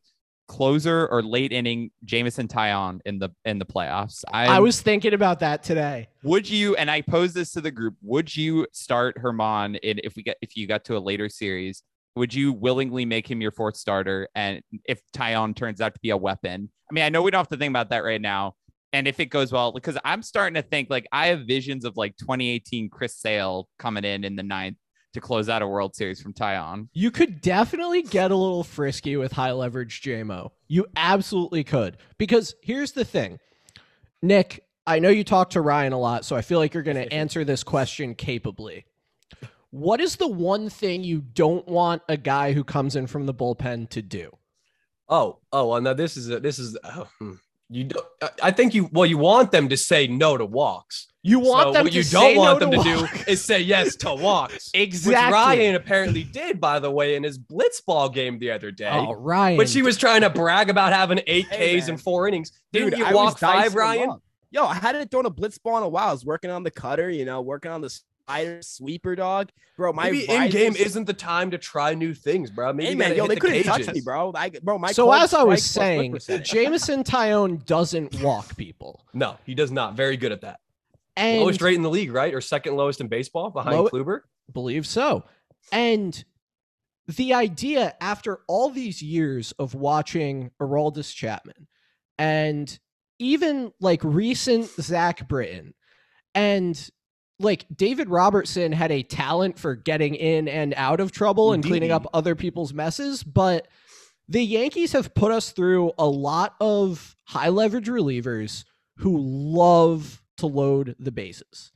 closer or late inning Jameson Taillon in the in the playoffs. I, I was thinking about that today. Would you? And I pose this to the group: Would you start Germán in if we get if you got to a later series? Would you willingly make him your fourth starter? And if Taillon turns out to be a weapon, I mean, I know we don't have to think about that right now. And if it goes well, because I'm starting to think like I have visions of like 2018 Chris Sale coming in in the ninth to close out a World Series from Taillon. You could definitely get a little frisky with high leverage JMO. You absolutely could. Because here's the thing Nick, I know you talk to Ryan a lot, so I feel like you're going to answer this question capably. What is the one thing you don't want a guy who comes in from the bullpen to do? Oh, oh, well, now this is a, this is oh, hmm. You. don't, I think you well, you want them to say no to walks. You want so them what you don't want no them to, to do is say yes to walks. exactly. Which Ryan apparently did, by the way, in his blitzball game the other day. Oh, Ryan. But she was trying to brag about having eight hey, Ks in four innings. Didn't Dude, you walk five, Ryan? Yo, I hadn't thrown a blitzball in a while. I was working on the cutter, you know, working on the rider sweeper dog, bro. My Maybe in game isn't the time to try new things, bro. Maybe Hey man, yo, they the couldn't touch me, bro. I, bro, my so cold as I was saying, whip percentage. Jameson Taillon doesn't walk people. No, he does not. Very good at that. And lowest rate in the league, right? Or second lowest in baseball behind Low- Kluber. believe so. And the idea after all these years of watching Aroldis Chapman and even like recent Zach Britton and like David Robertson had a talent for getting in and out of trouble and cleaning up other people's messes, but the Yankees have put us through a lot of high leverage relievers who love to load the bases.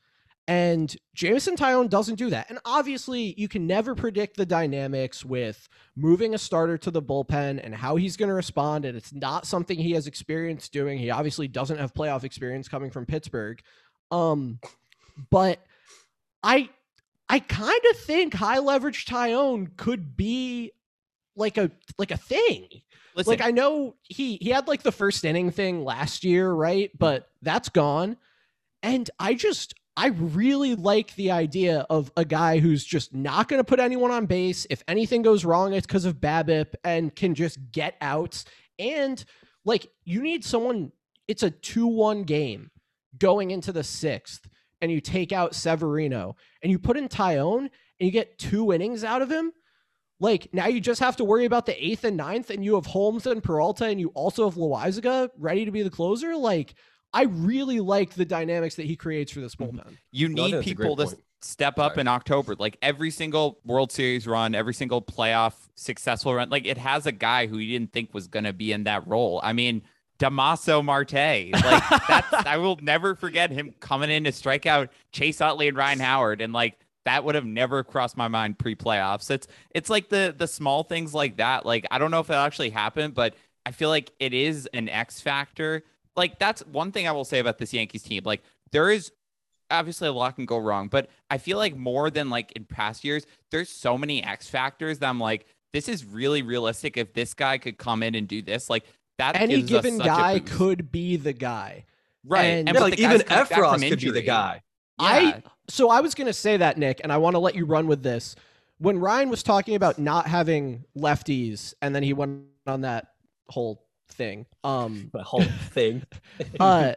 And Jameson Taillon doesn't do that. And obviously, you can never predict the dynamics with moving a starter to the bullpen and how he's going to respond. And it's not something he has experience doing. He obviously doesn't have playoff experience coming from Pittsburgh. Um, but I I kind of think high leverage Taillon could be like a like a thing. Listen, Like I know he he had like the first inning thing last year, right? But that's gone. And I just I really like the idea of a guy who's just not going to put anyone on base. If anything goes wrong, it's because of BABIP and can just get outs. And like you need someone. It's a two-one game going into the sixth, and you take out Severino and you put in Taillon and you get two innings out of him. Like now you just have to worry about the eighth and ninth, and you have Holmes and Peralta, and you also have Loaisiga ready to be the closer. Like I really like the dynamics that he creates for this mm-hmm. bullpen. you need think that's a people to step up Sorry. in October. Like every single World Series run, every single playoff successful run, like it has a guy who you didn't think was going to be in that role. I mean, Damaso Marte. Like that's I will never forget him coming in to strike out Chase Utley and Ryan Howard, and like that would have never crossed my mind pre-playoffs. It's it's like the the small things like that. Like I don't know if it actually happened, but I feel like it is an X factor. Like that's one thing I will say about this Yankees team. Like there is obviously a lot can go wrong, but I feel like more than like in past years, there's so many X factors that I'm like, this is really realistic. If this guy could come in and do this, like that, Any gives us given such guy boost. could be the guy. right? and- And, Yeah, like even coming Effross from could be the injury. guy. I- So I was going to say that, Nick, and I want to let you run with this. When Ryan was talking about not having lefties, and then he went on that whole thing. Um, The whole thing. uh,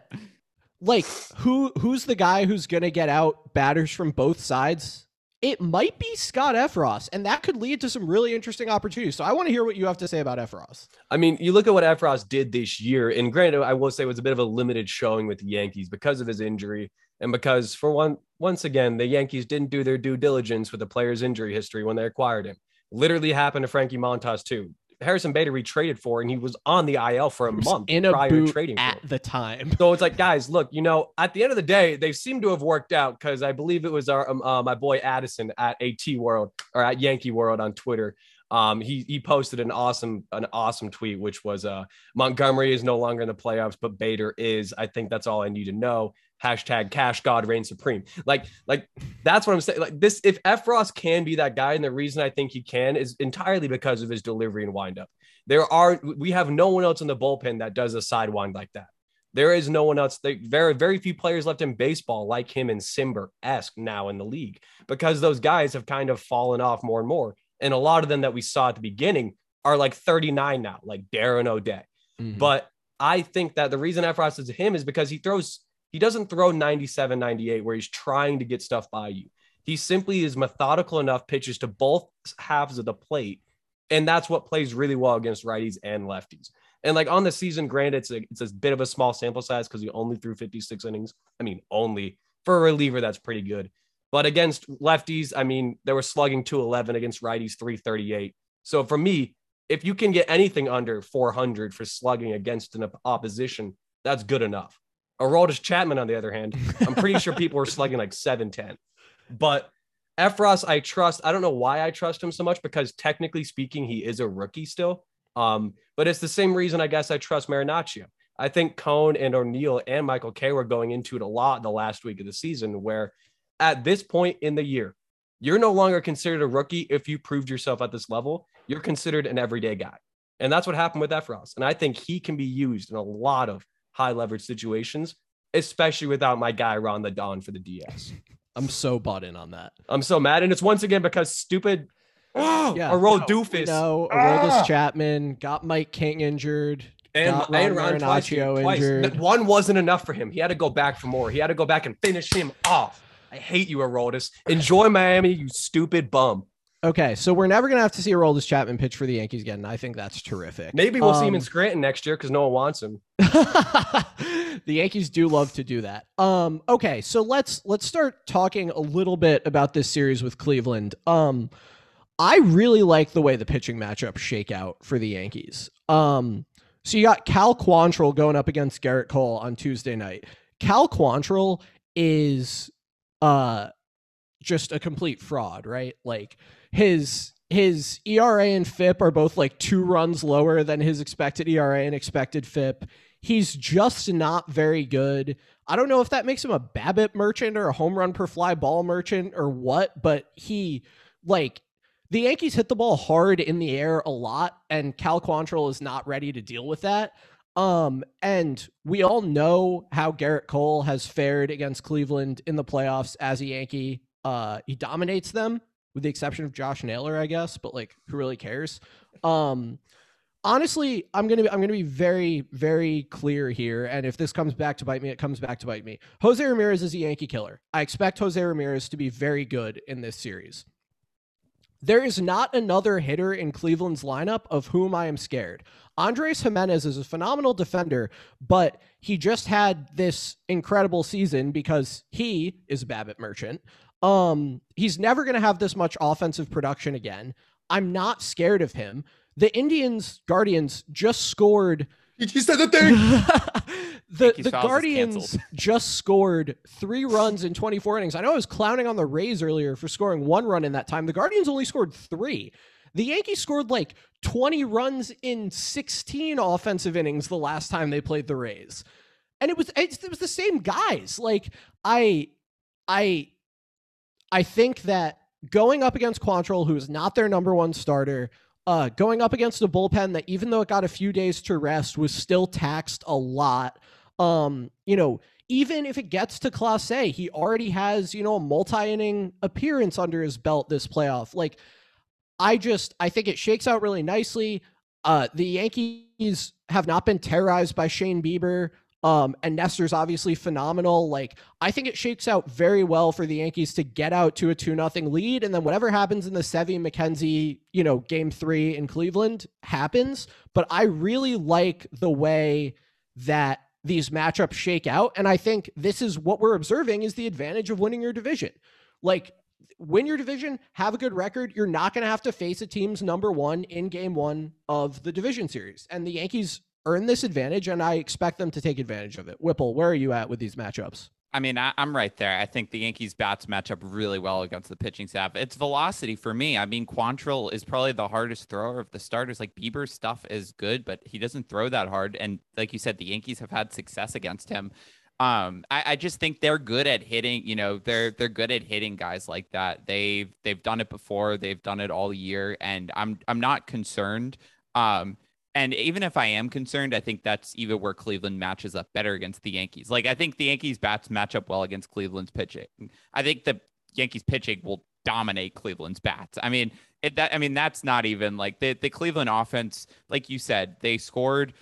like who who's the guy who's going to get out batters from both sides? It might be Scott Effross, and that could lead to some really interesting opportunities. So I want to hear what you have to say about Effross. I mean, you look at what Effross did this year, and granted, I will say it was a bit of a limited showing with the Yankees because of his injury, and because for one, once again, the Yankees didn't do their due diligence with the player's injury history when they acquired him. Literally happened to Frankie Montas too. Harrison Bader we traded for, and he was on the IL for a month in a prior to boot trading for at the time. So it's like, guys, look, you know, at the end of the day, they seem to have worked out because I believe it was our um, uh, my boy Addison at AT World or at Yankee World on Twitter. Um, he he posted an awesome an awesome tweet, which was uh Montgomery is no longer in the playoffs, but Bader is. I think that's all I need to know. Hashtag Cash God reigns supreme. Like like that's what I'm saying. Like this, if Effross can be that guy, and the reason I think he can is entirely because of his delivery and windup. There are we have no one else in the bullpen that does a sidewind like that. There is no one else. They, very, very few players left in baseball like him and Cimber esque now in the league because those guys have kind of fallen off more and more. And a lot of them that we saw at the beginning are like 39 now, like Darren O'Day. Mm-hmm. But I think that the reason Effross is him is because he throws, he doesn't throw 97, 98 where he's trying to get stuff by you. He simply is methodical enough pitches to both halves of the plate. And that's what plays really well against righties and lefties. And like on the season, granted, it's a, it's a bit of a small sample size because he only threw 56 innings. I mean, only for a reliever, that's pretty good. But against lefties, I mean, they were slugging 211 against righties 338. So for me, if you can get anything under 400 for slugging against an opposition, that's good enough. Aroldis Chapman, on the other hand, I'm pretty sure people were slugging like 710. But Effross, I trust. I don't know why I trust him so much because technically speaking, he is a rookie still. Um, but it's the same reason I guess I trust Marinaccio. I think Cone and O'Neill and Michael Kay were going into it a lot the last week of the season, where at this point in the year, you're no longer considered a rookie if you proved yourself at this level. You're considered an everyday guy. And that's what happened with Effross. And I think he can be used in a lot of high leverage situations, especially without my guy Ron the Don for the DS. I'm so bought in on that. I'm so mad, and it's once again because stupid. Oh, yeah, Arold no, doofus. No, Aroldis ah! Chapman got Mike King injured. And, got and Ron twice, injured. One wasn't enough for him. He had to go back for more. He had to go back and finish him off. I hate you, Aroldis. Enjoy Miami, you stupid bum. Okay, so we're never gonna have to see Aroldis Chapman pitch for the Yankees again. And I think that's terrific. Maybe we'll um, see him in um, Scranton next year because no one wants him. the Yankees do love to do that. Um, okay, so let's let's start talking a little bit about this series with Cleveland. Um, I really like the way the pitching matchup shake out for the Yankees. Um, so you got Cal Quantrill going up against Gerrit Cole on Tuesday night. Cal Quantrill is uh just a complete fraud, right? Like his his ERA and FIP are both like two runs lower than his expected ERA and expected FIP. He's just not very good. I don't know if that makes him a BABIP merchant or a home run per fly ball merchant or what, but he like the Yankees hit the ball hard in the air a lot, and Cal Quantrill is not ready to deal with that. Um, and we all know how Gerrit Cole has fared against Cleveland in the playoffs as a Yankee. Uh, he dominates them with the exception of Josh Naylor, I guess, but like who really cares? Um honestly, I'm gonna be, I'm gonna be very very clear here, and if this comes back to bite me, it comes back to bite me. Jose Ramirez is a Yankee killer. I expect Jose Ramirez to be very good in this series. There is not another hitter in Cleveland's lineup of whom I am scared. Andres Giménez is a phenomenal defender, but he just had this incredible season because he is a BABIP merchant. Um, he's never going to have this much offensive production again. I'm not scared of him. The Indians Guardians just scored. You said the thing. the the Guardians just scored three runs in 24 innings. I know I was clowning on the Rays earlier for scoring one run in that time. The Guardians only scored three. The Yankees scored like 20 runs in 16 offensive innings the last time they played the Rays. And it was it was the same guys. Like I I I think that going up against Quantrill, who is not their number one starter, uh, going up against a bullpen that even though it got a few days to rest was still taxed a lot. Um, you know, even if it gets to Clase, he already has, you know, a multi-inning appearance under his belt this playoff. Like, I just I think it shakes out really nicely. Uh, the Yankees have not been terrorized by Shane Bieber. Um, and Nestor's obviously phenomenal. Like, I think it shakes out very well for the Yankees to get out to a 2 nothing lead. And then whatever happens in the Sevy McKenzie, you know, game three in Cleveland happens. But I really like the way that these matchups shake out. And I think this is what we're observing is the advantage of winning your division. Like, win your division, have a good record. You're not going to have to face a team's number one in game one of the division series. And the Yankees earn this advantage, and I expect them to take advantage of it. Whipple, where are you at with these matchups? I mean, I, am right there. I think the Yankees bats match up really well against the pitching staff. It's velocity for me. I mean, Quantrill is probably the hardest thrower of the starters. Like Bieber's stuff is good, but he doesn't throw that hard. And like you said, the Yankees have had success against him. Um, I, I just think they're good at hitting. You know, they're they're good at hitting guys like that. They've they've done it before. They've done it all year, and I'm I'm not concerned. Um, and even if I am concerned, I think that's even where Cleveland matches up better against the Yankees. Like I think the Yankees bats match up well against Cleveland's pitching. I think the Yankees pitching will dominate Cleveland's bats. I mean, it, that I mean that's not even like the the Cleveland offense. Like you said, they scored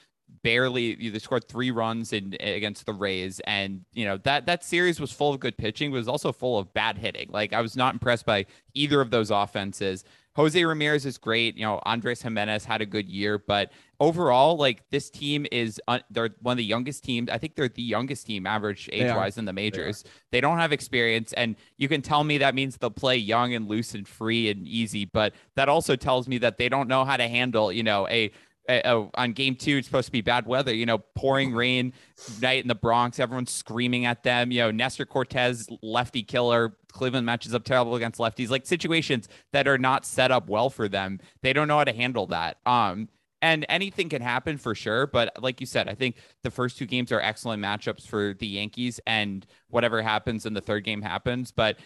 barely. They scored three runs in against the Rays, and you know that that series was full of good pitching, but was also full of bad hitting. Like I was not impressed by either of those offenses. Jose Ramirez is great. You know, Andres Giménez had a good year, but overall, like this team is uh, they're one of the youngest teams. I think they're the youngest team average age wise in the majors. They, they, don't have experience, and you can tell me that means they'll play young and loose and free and easy, but that also tells me that they don't know how to handle, you know, a uh, on game two, it's supposed to be bad weather, you know, pouring rain night in the Bronx, everyone's screaming at them. You know, Nestor Cortes, lefty killer, Cleveland matches up terrible against lefties, like situations that are not set up well for them. They don't know how to handle that. Um, and anything can happen for sure. But like you said, I think the first two games are excellent matchups for the Yankees, and whatever happens in the third game happens. But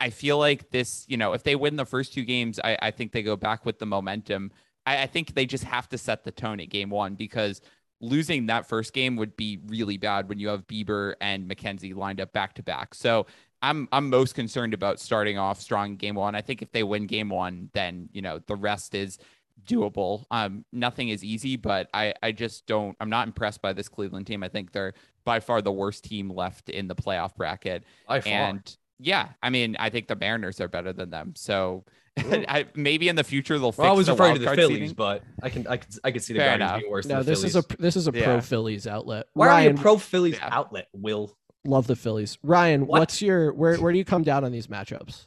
I feel like this, you know, if they win the first two games, I, I think they go back with the momentum. I, I think they just have to set the tone at game one because losing that first game would be really bad when you have Bieber and McKenzie lined up back to back. So I'm I'm most concerned about starting off strong game one. I think if they win game one, then you know the rest is doable. Um, nothing is easy, but I I just don't. I'm not impressed by this Cleveland team. I think they're by far the worst team left in the playoff bracket. By far. And yeah, I mean, I think the Mariners are better than them. So I, maybe in the future they'll. Well, I was the referring to the wildcard Phillies, seating. but I can I can I can see the Fair Guardians being worse. No, than this Phillies. is a this is a pro Yeah. Phillies outlet. Why Ryan, are you pro Phillies Yeah. outlet? Will love the Phillies. Ryan, What? what's your where where do you come down on these matchups?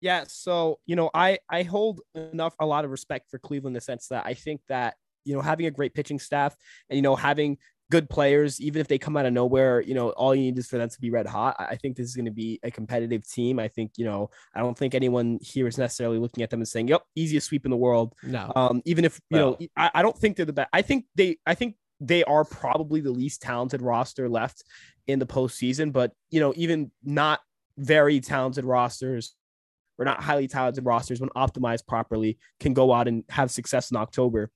Yeah, so you know, I I hold enough a lot of respect for Cleveland in the sense that I think that you know having a great pitching staff and you know having good players, even if they come out of nowhere, you know, all you need is for them to be red hot. I think this is going to be a competitive team. I think you know, I don't think anyone here is necessarily looking at them and saying, "Yep, easiest sweep in the world." No. Um, even if you Well- know, I, I don't think they're the best. I think they, I think they are probably the least talented roster left in the postseason. But you know, even not very talented rosters or not highly talented rosters, when optimized properly, can go out and have success in October.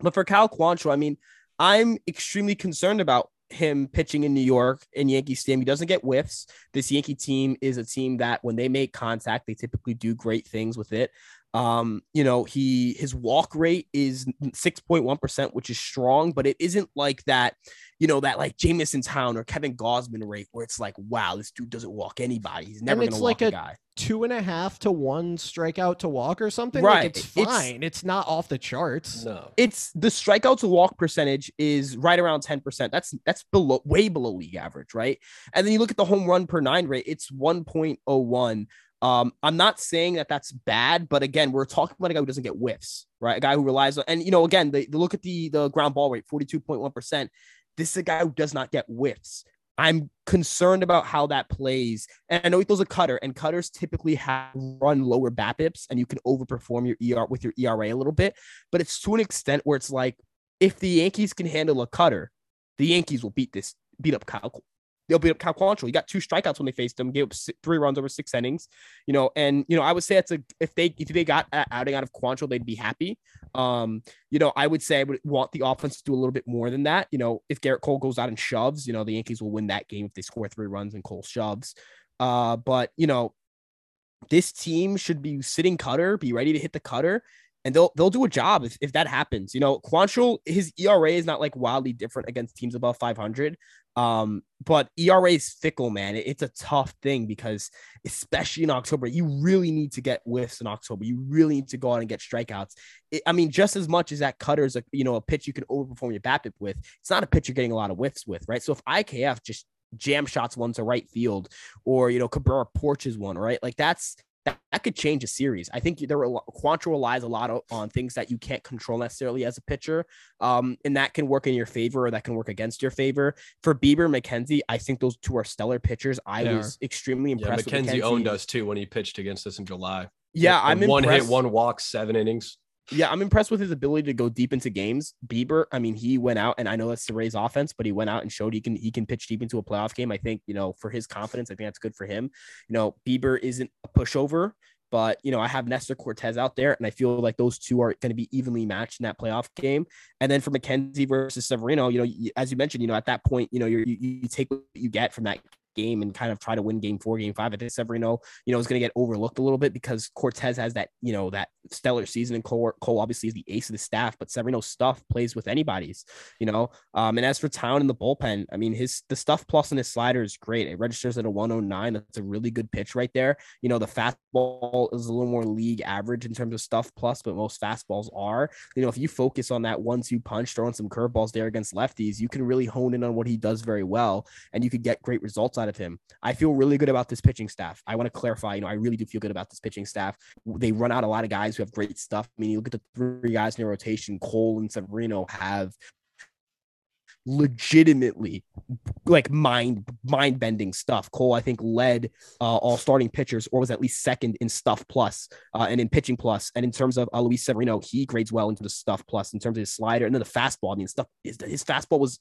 But for Cal Quantrill, I mean, I'm extremely concerned about him pitching in New York in Yankee Stadium. He doesn't get whiffs. This Yankee team is a team that when they make contact, they typically do great things with it. Um, you know, he his walk rate is 6.1%, which is strong, but it isn't like that, you know, that like Jameson Taillon or Kevin Gausman rate where it's like, wow, this dude doesn't walk anybody. He's never it's gonna like walk a, a- guy. Two and a half to one strikeout to walk or something. Right. Like, it's It's- fine. It's, not off the charts. no. It's the strikeout to walk percentage is right around 10%. That's that's below way below league average, right? And then you look at the home run per nine rate, it's 1.01. Um, I'm not saying that that's bad, but again, we're talking about a guy who doesn't get whiffs, right? A guy who relies on, and you know, again, they, look at the the ground ball rate, 42.1%. This is a guy who does not get whiffs. I'm concerned about how that plays. And I know he throws a cutter, and cutters typically have run lower BABIPs, and you can overperform your ER with your ERA a little bit. But it's to an extent where it's like, if the Yankees can handle a cutter, the Yankees will beat this, beat up Kyle. They'll beat up Cal Quantrill. He got two strikeouts when they faced him, gave up three runs over six innings. You know, and you know, I would say it's a if they if they got outing out of Quantrill, they'd be happy. Um, you know, I would say I would want the offense to do a little bit more than that. You know, if Gerrit Cole goes out and shoves, you know, the Yankees will win that game if they score three runs and Cole shoves. Uh, but you know, this team should be sitting cutter, be ready to hit the cutter, and they'll they'll do a job if, if that happens. You know, Quantrill, his ERA is not like wildly different against teams above 500. Um, but ERA is fickle, man. It- it's a tough thing because especially in October, you really need to get whiffs in October. You really need to go out and get strikeouts. It- I mean, just as much as that cutter is a you know a pitch you can overperform your BABIP with, it's not a pitch you're getting a lot of whiffs with, right? So if IKF just jam shots one to right field, or you know Cabrera porches one, right? Like that's that, that could change a series. I think there are Quantrill relies a lot o- on things that you can't control necessarily as a pitcher, um, and that can work in your favor or that can work against your favor. For Bieber, McKenzie, I think those two are stellar pitchers. I They was extremely Yeah, impressed. with McKenzie owned us too when he pitched against us in July. Yeah, And I'm one impressed. hit, one walk, seven innings. Yeah, I'm impressed with his ability to go deep into games. Bieber, I mean, he went out, and I know that's the Rays offense, but he went out and showed he can he can pitch deep into a playoff game. I think you know for his confidence, I think that's good for him. You know, Bieber isn't a pushover, but you know I have Nestor Cortes out there, and I feel like those two are going to be evenly matched in that playoff game. And then for McKenzie versus Severino, you know, as you mentioned, you know, at that point, you know, you you take what you get from that game and kind of try to win game four, game five. I think Severino, you know, is going to get overlooked a little bit because Cortes has that, you know, that stellar season. And Cole, Cole obviously is the ace of the staff, but Severino's stuff plays with anybody's, you know. Um, and as for Taillon in the bullpen, I mean, his the stuff plus on his slider is great. It registers at a 109. That's a really good pitch right there. You know, the fastball is a little more league average in terms of stuff plus, but most fastballs are. You know, if you focus on that one two punch, throwing some curveballs there against lefties, you can really hone in on what he does very well and you could get great results out of him. I feel really good about this pitching staff. I want to clarify, you know, I really do feel good about this pitching staff. They run out a lot of guys who have great stuff. I mean, you look at the three guys in their rotation, Cole and Severino have legitimately like mind mind bending stuff. Cole, I think, led uh, all starting pitchers, or was at least second in stuff plus, uh, and in pitching plus. And in terms of uh, Luis Severino, he grades well into the stuff plus in terms of his slider and then the fastball. I mean, stuff his, his fastball was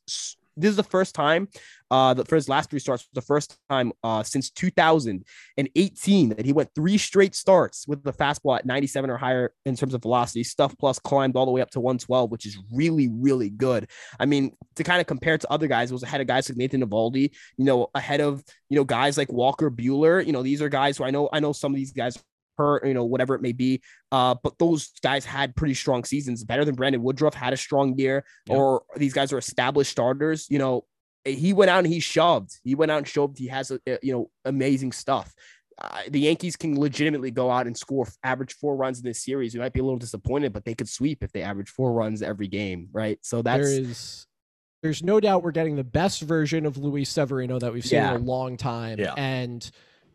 this is the first time, uh, the first last three starts the first time uh, since 2018 that he went three straight starts with the fastball at 97 or higher in terms of velocity. Stuff plus climbed all the way up to 112, which is really, really good. I mean, to kind of compare to other guys, it was ahead of guys like Nathan Eovaldi, you know, ahead of, you know, guys like Walker Buehler. You know, these are guys who I know, I know some of these guys hurt, you know, whatever it may be. Uh, but those guys had pretty strong seasons, better than Brandon Woodruff had a strong year, yeah. or these guys are established starters. You know, he went out and he shoved. He went out and shoved. He has, a, a you know, amazing stuff. Uh, the Yankees can legitimately go out and score average four runs in this series. We might be a little disappointed, but they could sweep if they average four runs every game, right? So that's there is there's no doubt we're getting the best version of Luis Severino that we've seen yeah. in a long time. Yeah. And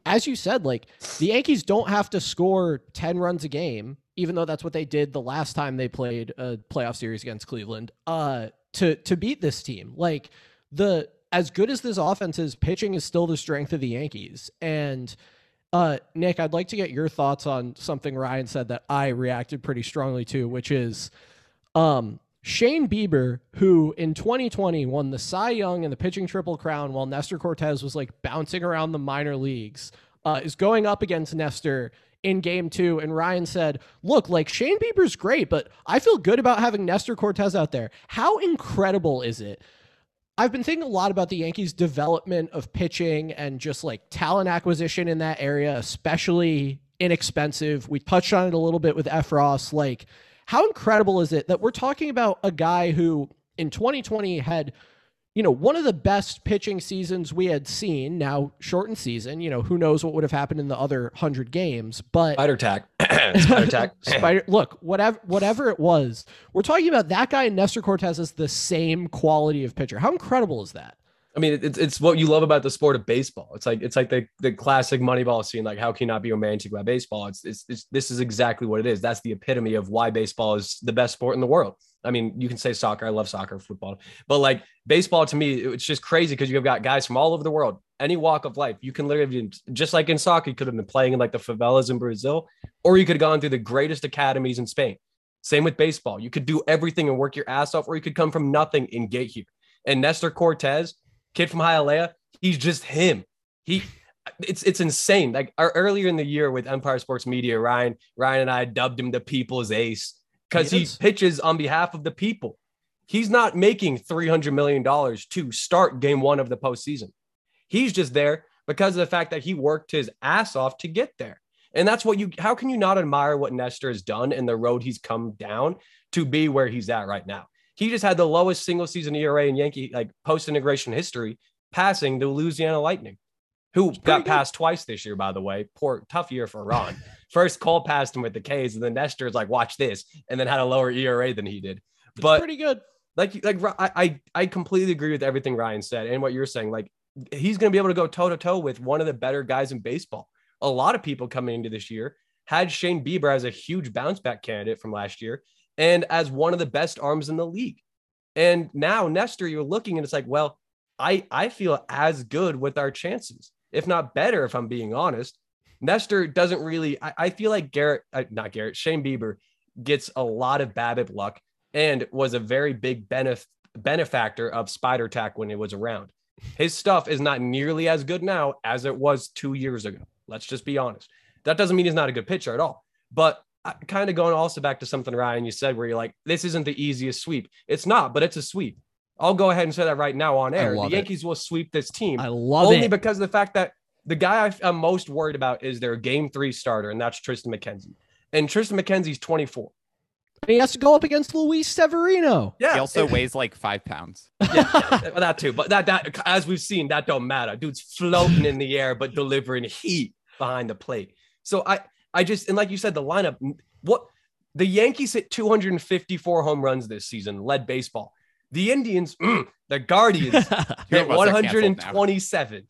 as you said, like the Yankees don't have to score 10 runs a game, even though that's what they did the last time they played a playoff series against Cleveland, uh, to to beat this team. Like the as good as this offense is, pitching is still the strength of the Yankees. And uh, Nick, I'd like to get your thoughts on something Ryan said that I reacted pretty strongly to, which is um, Shane Bieber, who in 2020 won the Cy Young and the pitching triple crown while Nestor Cortes was like bouncing around the minor leagues, uh, is going up against Nestor in game two. And Ryan said, Look, like Shane Bieber's great, but I feel good about having Nestor Cortes out there. How incredible is it? I've been thinking a lot about the Yankees' development of pitching and just like talent acquisition in that area, especially inexpensive. We touched on it a little bit with Effross. Like, how incredible is it that we're talking about a guy who in 2020 had, you know, one of the best pitching seasons we had seen. Now shortened season. You know, who knows what would have happened in the other hundred games? But spider tack, spider tack, spider. Look, whatever, whatever it was, we're talking about that guy and Nestor Cortes is the same quality of pitcher. How incredible is that? I mean, it's it's what you love about the sport of baseball. It's like it's like the the classic Moneyball scene. Like, how can you not be romantic about baseball? It's, it's it's this is exactly what it is. That's the epitome of why baseball is the best sport in the world. I mean, you can say soccer. I love soccer, football, but like baseball to me, it's just crazy because you've got guys from all over the world, any walk of life. You can literally, just like in soccer, you could have been playing in like the favelas in Brazil, or you could have gone through the greatest academies in Spain. Same with baseball. You could do everything and work your ass off, or you could come from nothing and get here. And Nestor Cortes kid from Hialeah, he's just him. He it's it's insane. Like our, earlier in the year with Empire Sports Media, Ryan Ryan and I dubbed him the people's ace because he, he pitches on behalf of the people. He's not making three hundred million dollars to start game one of the postseason. He's just there because of the fact that he worked his ass off to get there. And that's what you how can you not admire what Nestor has done and the road he's come down to be where he's at right now? He just had the lowest single season ERA in Yankee like post integration history, passing the Louisiana Lightning, who got good. passed twice this year, by the way. Poor tough year for Ron. First, Cole passed him with the K's, and then Nestor's like, "Watch this," and then had a lower ERA than he did. But pretty good. Like, like I, I completely agree with everything Ryan said and what you're saying. Like, he's going to be able to go toe to toe with one of the better guys in baseball. A lot of people coming into this year had Shane Bieber as a huge bounce back candidate from last year and as one of the best arms in the league. And now Nestor, you're looking and it's like, well, I I feel as good with our chances, if not better, if I'm being honest. Nestor doesn't really. I, I feel like Gerrit, uh, not Gerrit, Shane Bieber gets a lot of BABIP luck and was a very big benef- benefactor of Spider Tack when it was around. His stuff is not nearly as good now as it was two years ago. Let's just be honest. That doesn't mean he's not a good pitcher at all. But kind of going also back to something Ryan you said where you're like, this isn't the easiest sweep. It's not, but it's a sweep. I'll go ahead and say that right now on air. The Yankees it. will sweep this team. I love only it. because of the fact that the guy I'm most worried about is their game three starter, and that's Triston McKenzie. And Triston McKenzie's 24. And he has to go up against Luis Severino. Yeah. He also weighs like five pounds. Yeah, yeah, that too. But that that as we've seen, that don't matter. Dude's floating in the air, but delivering heat behind the plate. So I I just and like you said, the lineup. What the Yankees hit 254 home runs this season, led baseball. The Indians, mm, the Guardians, hit 127.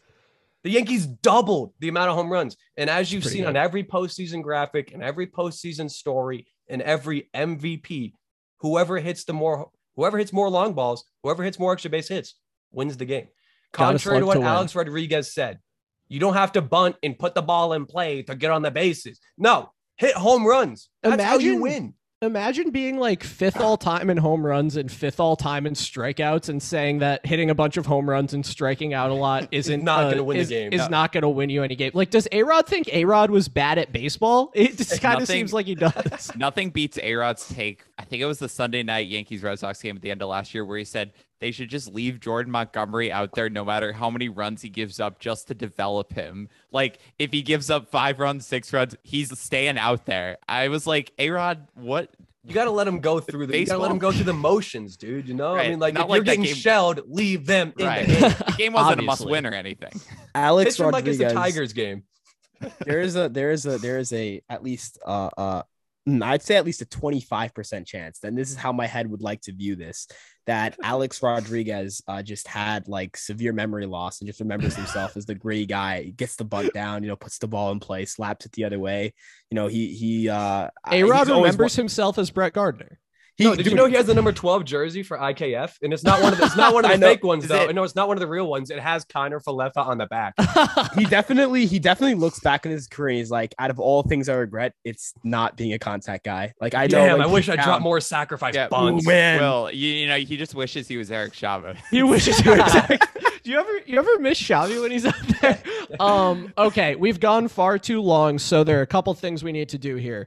The Yankees doubled the amount of home runs. And as you've seen good. on every postseason graphic and every postseason story and every MVP, whoever hits the more, whoever hits more long balls, whoever hits more extra base hits, wins the game. Contrary to what Alex Rodriguez said, you don't have to bunt and put the ball in play to get on the bases. No, hit home runs. That's imagine, how you win. Imagine being like fifth all time in home runs and fifth all time in strikeouts, and saying that hitting a bunch of home runs and striking out a lot isn't not uh, going to win is, the game. Is Yeah. not going to win you any game. Like, does A Rod think A Rod was bad at baseball? It just kind of seems like he does. Nothing beats A Rod's take. I think it was the Sunday night Yankees Red Sox game at the end of last year where he said they should just leave Jordan Montgomery out there no matter how many runs he gives up just to develop him. Like if he gives up five runs, six runs, he's staying out there. I was like, A Rod, what? You got to let them go through the. You got to let them Baseball. go through the motions, dude. You know, I mean, like Not if like you're getting game- shelled, leave them in Right. the game. The game wasn't a must win or anything. Alex Pitch them like it's the Rodriguez. Tigers game. there is a there is a there is a at least uh uh mm, I'd say at least a 25% chance. Then this is how my head would like to view this that Alex Rodriguez uh, just had like severe memory loss and just remembers himself as the gritty guy, gets the bunt down, you know, puts the ball in play, slaps it the other way. You know, he he uh A Rod remembers himself as Brett Gardner. He, No, did you know he has the number 12 jersey for IKF? And it's not one of the, it's not one of the know. fake ones Is though. it- No, it's not one of the real ones. It has Kiner Falefa on the back. he definitely he definitely looks back in his career. and He's like, out of all things I regret, it's not being a contact guy. Like I know, Damn, like, I wish I dropped more sacrifice Yeah, bunts. man. Well, you, you know, he just wishes he was Eric Chava. He wishes you were Zach. Do you ever you ever miss Xavi when he's up there? Um, okay, we've gone far too long, so there are a couple things we need to do here.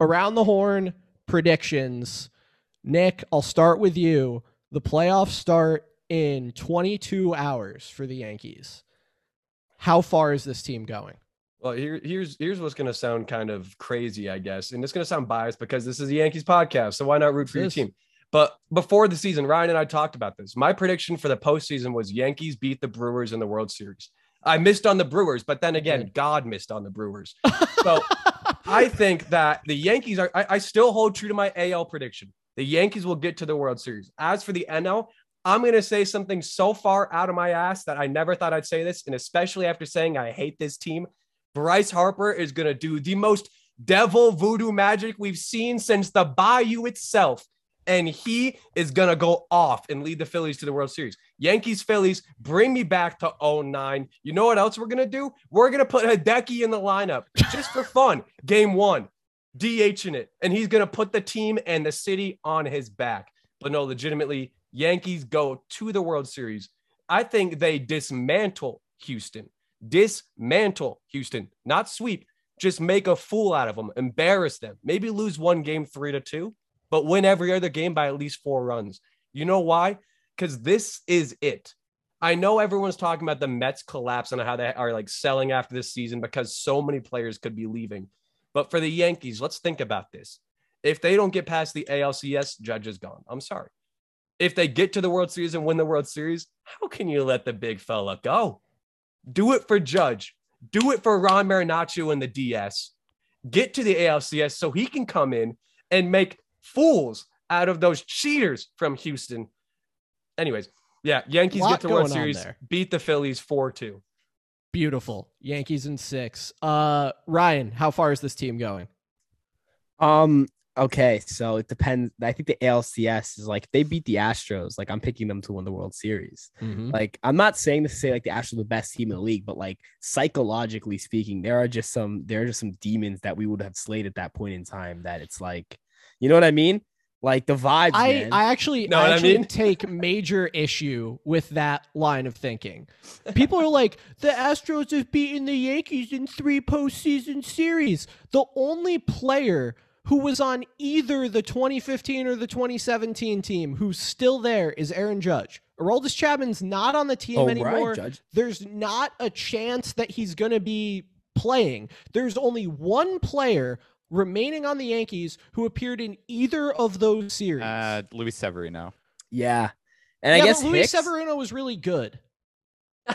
Around the horn predictions. Nick, I'll start with you. The playoffs start in 22 hours for the Yankees. How far is this team going? Well, here, here's here's what's gonna sound kind of crazy, I guess, and it's gonna sound biased because this is the Yankees podcast, so why not root for your team? But before the season, Ryan and I talked about this. My prediction for the postseason was Yankees beat the Brewers in the World Series. I missed on the Brewers, but then again. God missed on the Brewers. So I think that the Yankees are. I, I still hold true to my AL prediction. The Yankees will get to the World Series. As for the NL, I'm going to say something so far out of my ass that I never thought I'd say this, and especially after saying I hate this team. Bryce Harper is going to do the most devil voodoo magic we've seen since the Bayou itself. And he is going to go off and lead the Phillies to the World Series. Yankees, Phillies, bring me back to 09. You know what else we're going to do? We're going to put Hideki in the lineup just for fun. Game one, DH in it. And he's going to put the team and the city on his back. But no, legitimately, Yankees go to the World Series. I think they dismantle Houston. Dismantle Houston, not sweep. Just make a fool out of them, embarrass them. Maybe lose one game three to two, but win every other game by at least four runs. You know why? Because this is it. I know everyone's talking about the Mets collapse and how they are like selling after this season because so many players could be leaving. But for the Yankees, let's think about this. If they don't get past the ALCS, Judge is gone. I'm sorry. If they get to the World Series and win the World Series, how can you let the big fella go? Do it for Judge. Do it for Ron Marinaccio and the DS. Get to the ALCS so he can come in and make fools out of those cheaters from Houston. Anyways, yeah, Yankees get to World Series, beat the Phillies 4 2. Beautiful. Yankees in six. Uh, Ryan, how far is this team going? Um. Okay, so it depends. I think the ALCS is like they beat the Astros. Like I'm picking them to win the World Series. Like I'm not saying to say like the Astros are the best team in the league, but like psychologically speaking, there are just some there are just some demons that we would have slayed at that point in time. That it's like, you know what I mean? Like the vibes. I, man. I actually, Know I what I actually mean? take major issue with that line of thinking. People are like, the Astros have beaten the Yankees in three postseason series. The only player who was on either the 2015 or the 2017 team who's still there is Aaron Judge. Aroldis Chapman's not on the team Oh, right, anymore. Judge. There's not a chance that he's going to be playing. There's only one player remaining on the Yankees who appeared in either of those series. Uh, Luis Severino. yeah, and yeah, I guess but Luis Hicks, Severino was really good.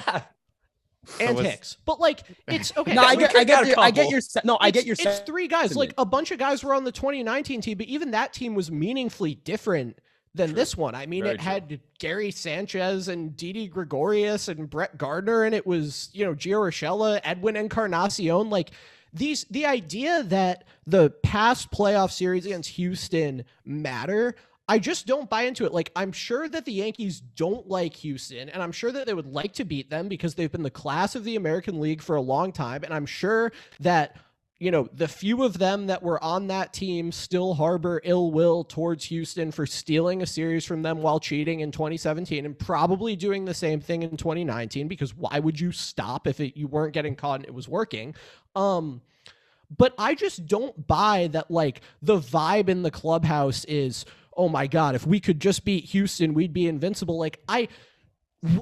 and was- Hicks. But like it's okay. No, I get, I get, your, I get your, se- no, I It's- get your. It's three guys. Like sentiment. a bunch of guys were on the 2019 team, but even that team was meaningfully different than True. this one. I mean, Very it true. had Gary Sanchez and Didi Gregorius and Brett Gardner, and it was you know Gio Urshela, Edwin Encarnacion. Like these, the idea that the past playoff series against Houston matter. I just don't buy into it. Like, I'm sure that the Yankees don't like Houston, and I'm sure that they would like to beat them because they've been the class of the American League for a long time. And I'm sure that you know, the few of them that were on that team still harbor ill will towards Houston for stealing a series from them while cheating in 2017 and probably doing the same thing in 2019 because why would you stop if it, you weren't getting caught and it was working? Um, but I just don't buy that like the vibe in the clubhouse is, oh my God, if we could just beat Houston, we'd be invincible. Like I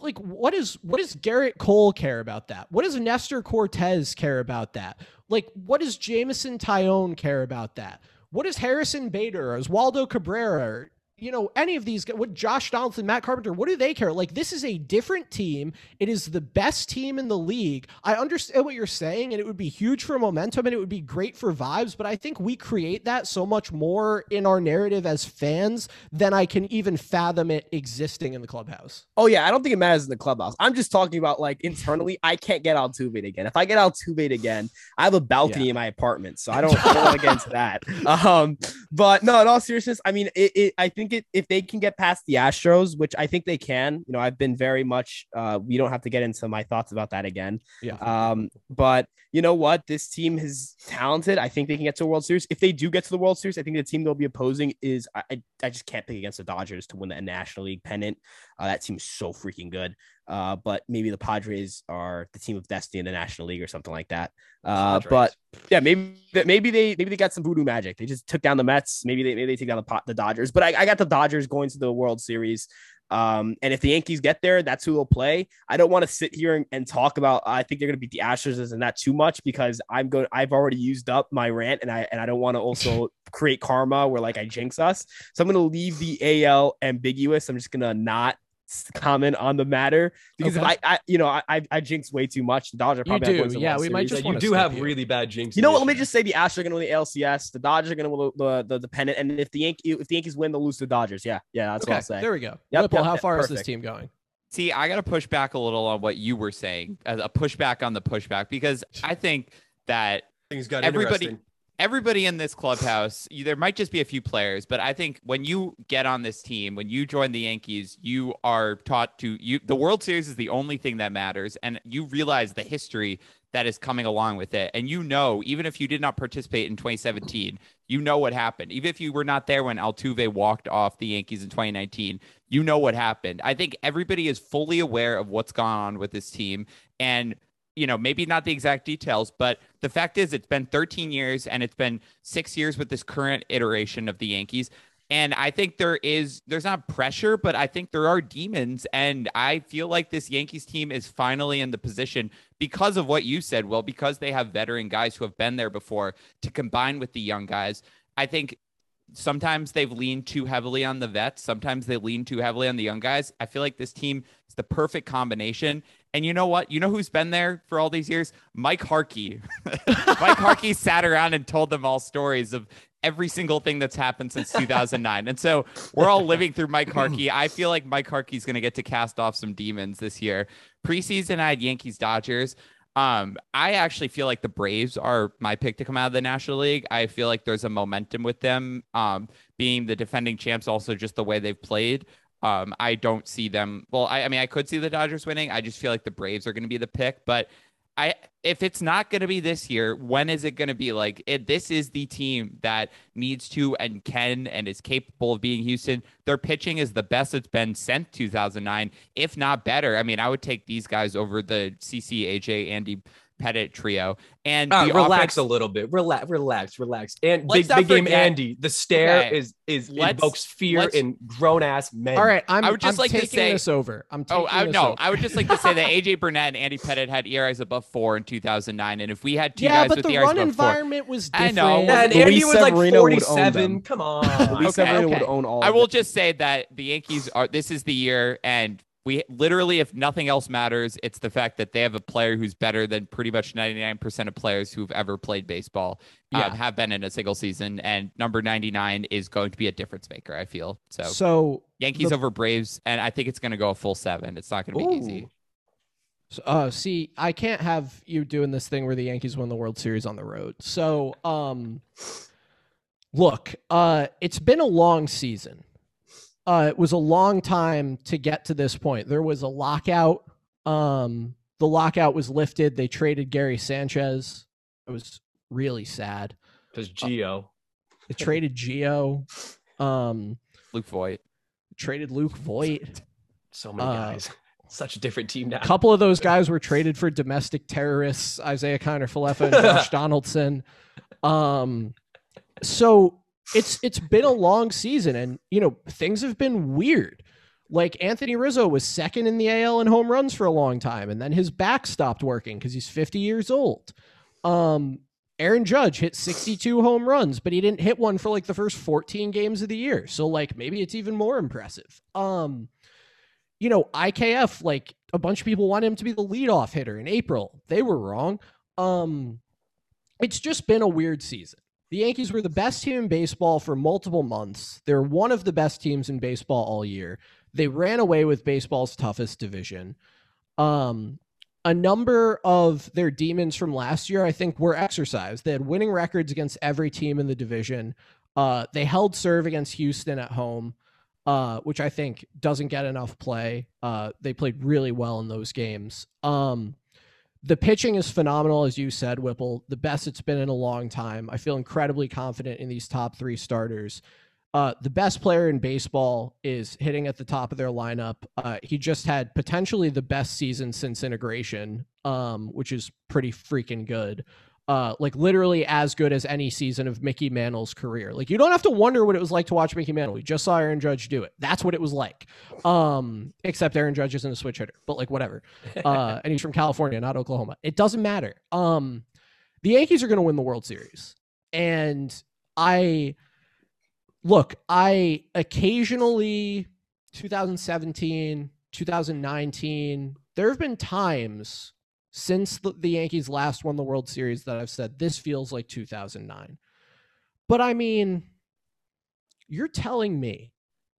like what is what does Gerrit Cole care about that? What does Nestor Cortes care about that? Like what does Jameson Taillon care about that? What does Harrison Bader or Oswaldo Cabrera you know, any of these, what Josh Donaldson, Matt Carpenter, what do they care? Like, this is a different team. It is the best team in the league. I understand what you're saying, and it would be huge for momentum and it would be great for vibes, but I think we create that so much more in our narrative as fans than I can even fathom it existing in the clubhouse. Oh, yeah. I don't think it matters in the clubhouse. I'm just talking about like internally, I can't get Altuve again. If I get Altuve again, I have a balcony yeah. in my apartment, so I don't, I don't want to get into that. Um, but no, in all seriousness, I mean, it, it I think it if they can get past the Astros, which I think they can. You know, I've been very much. Uh, we don't have to get into my thoughts about that again. Yeah. Um, but you know what? This team is talented. I think they can get to the World Series. If they do get to the World Series, I think the team they'll be opposing is I. I just can't pick against the Dodgers to win the National League pennant. Uh, that team is so freaking good. Uh, but maybe the Padres are the team of destiny in the National League or something like that. Uh, but yeah, maybe maybe they maybe they got some voodoo magic. They just took down the Mets. Maybe they maybe they take down the pot, the Dodgers. But I, I got the Dodgers going to the World Series. Um, and if the Yankees get there, that's who will play. I don't want to sit here and, and talk about. I think they're going to beat the Astros and not too much because I'm going. I've already used up my rant, and I and I don't want to also create karma where like I jinx us. So I'm going to leave the AL ambiguous. I'm just going to not comment on the matter because okay. if I, I, you know, I, I jinx way too much. The Dodgers probably you do. yeah, we might just you do have here. really bad jinx. You know what? Let me just say the Astros are going to win the LCS. The Dodgers are going to win the, the, the pennant, and if the Yankee if the Yankees win, they'll lose to the Dodgers. Yeah, yeah, that's okay. what I'll say. There we go. Yep, Whipple, yep, how far is this team going? See, I got to push back a little on what you were saying, as a pushback on the pushback, because I think that things got everybody everybody in this clubhouse, there might just be a few players, but I think when you get on this team, when you join the Yankees, you are taught to you the World Series is the only thing that matters and you realize the history that is coming along with it. And you know, even if you did not participate in 2017, you know what happened. Even if you were not there when Altuve walked off the Yankees in 2019, you know what happened. I think everybody is fully aware of what's gone on with this team and you know, maybe not the exact details, but the fact is it's been 13 years and it's been six years with this current iteration of the Yankees. And I think there is, there's not pressure, but I think there are demons. And I feel like this Yankees team is finally in the position because of what you said, well, because they have veteran guys who have been there before to combine with the young guys. I think sometimes they've leaned too heavily on the vets. Sometimes they lean too heavily on the young guys. I feel like this team is the perfect combination. And you know what? You know who's been there for all these years? Mike Harkey. Mike Harkey sat around and told them all stories of every single thing that's happened since 2009. and so we're all living through Mike Harkey. I feel like Mike Harkey's going to get to cast off some demons this year. Preseason, I had Yankees Dodgers. Um, I actually feel like the Braves are my pick to come out of the National League. I feel like there's a momentum with them, um, being the defending champs, also just the way they've played. Um, I don't see them. Well, I, I mean, I could see the Dodgers winning. I just feel like the Braves are going to be the pick. But I, if it's not going to be this year, when is it going to be? Like, it, this is the team that needs to and can and is capable of being Houston. Their pitching is the best it's been since 2009, if not better. I mean, I would take these guys over the CC, AJ, Andy Pettitte trio. And uh, relax offense, a little bit. Relax, relax, relax. And big, big game Andy. The stare okay. is is invokes fear in grown ass men. All right, I'm, I would just I'm like to say this over. I'm oh, I, no, over. I would just like to say that AJ Burnett and Andy Pettitte had ERAs above four in 2009, and if we had two yeah, guys with the ERAs run above environment four, was different. I know. Yeah, and Andy was like 47. Come on, okay, okay. would own all. I will just say that the Yankees are. This is the year, and we literally, if nothing else matters, it's the fact that they have a player who's better than pretty much 99% of players who've ever played baseball um, yeah. um, have been in a single season. And number 99 is going to be a difference maker, I feel. So, so Yankees the, over Braves, and I think it's going to go a full seven. It's not going to be ooh. easy. Uh, see, I can't have you doing this thing where the Yankees win the World Series on the road. So, um, look, uh, it's been a long season uh, it was a long time to get to this point. There was a lockout. Um, the lockout was lifted. They traded Gary Sanchez. It was really sad. Because Gio. It traded Gio. Um, Luke Voit. Traded Luke Voit. So many uh, guys. Such a different team now. A couple of those guys were traded for domestic terrorists, Isiah Kiner Falefa and Josh Donaldson. Um, so it's it's been a long season, and you know things have been weird. Like Anthony Rizzo was second in the AL in home runs for a long time, and then his back stopped working because he's 50 years old. Um, Aaron Judge hit 62 home runs, but he didn't hit one for like the first 14 games of the year. So like maybe it's even more impressive. Um, you know, IKF, like a bunch of people want him to be the leadoff hitter in April. They were wrong. Um, it's just been a weird season. The Yankees were the best team in baseball for multiple months. They're one of the best teams in baseball all year. They ran away with baseball's toughest division. Um, a number of their demons from last year, I think, were exercised. They had winning records against every team in the division. Uh, they held serve against Houston at home, uh, which I think doesn't get enough play. Uh, they played really well in those games. Um, the pitching is phenomenal, as you said, Whipple. The best it's been in a long time. I feel incredibly confident in these top three starters. Uh, the best player in baseball is hitting at the top of their lineup. Uh, he just had potentially the best season since integration, um, which is pretty freaking good. Uh, like literally as good as any season of Mickey Mantle's career. Like you don't have to wonder what it was like to watch Mickey Mantle. We just saw Aaron Judge do it. That's what it was like. Um, except Aaron Judge isn't a switch hitter, but like whatever. Uh, and he's from California, not Oklahoma. It doesn't matter. Um, the Yankees are going to win the World Series, and I look, I occasionally 2017, 2019, there have been times since the, Yankees last won the World Series that I've said this feels like 2009. But I mean, you're telling me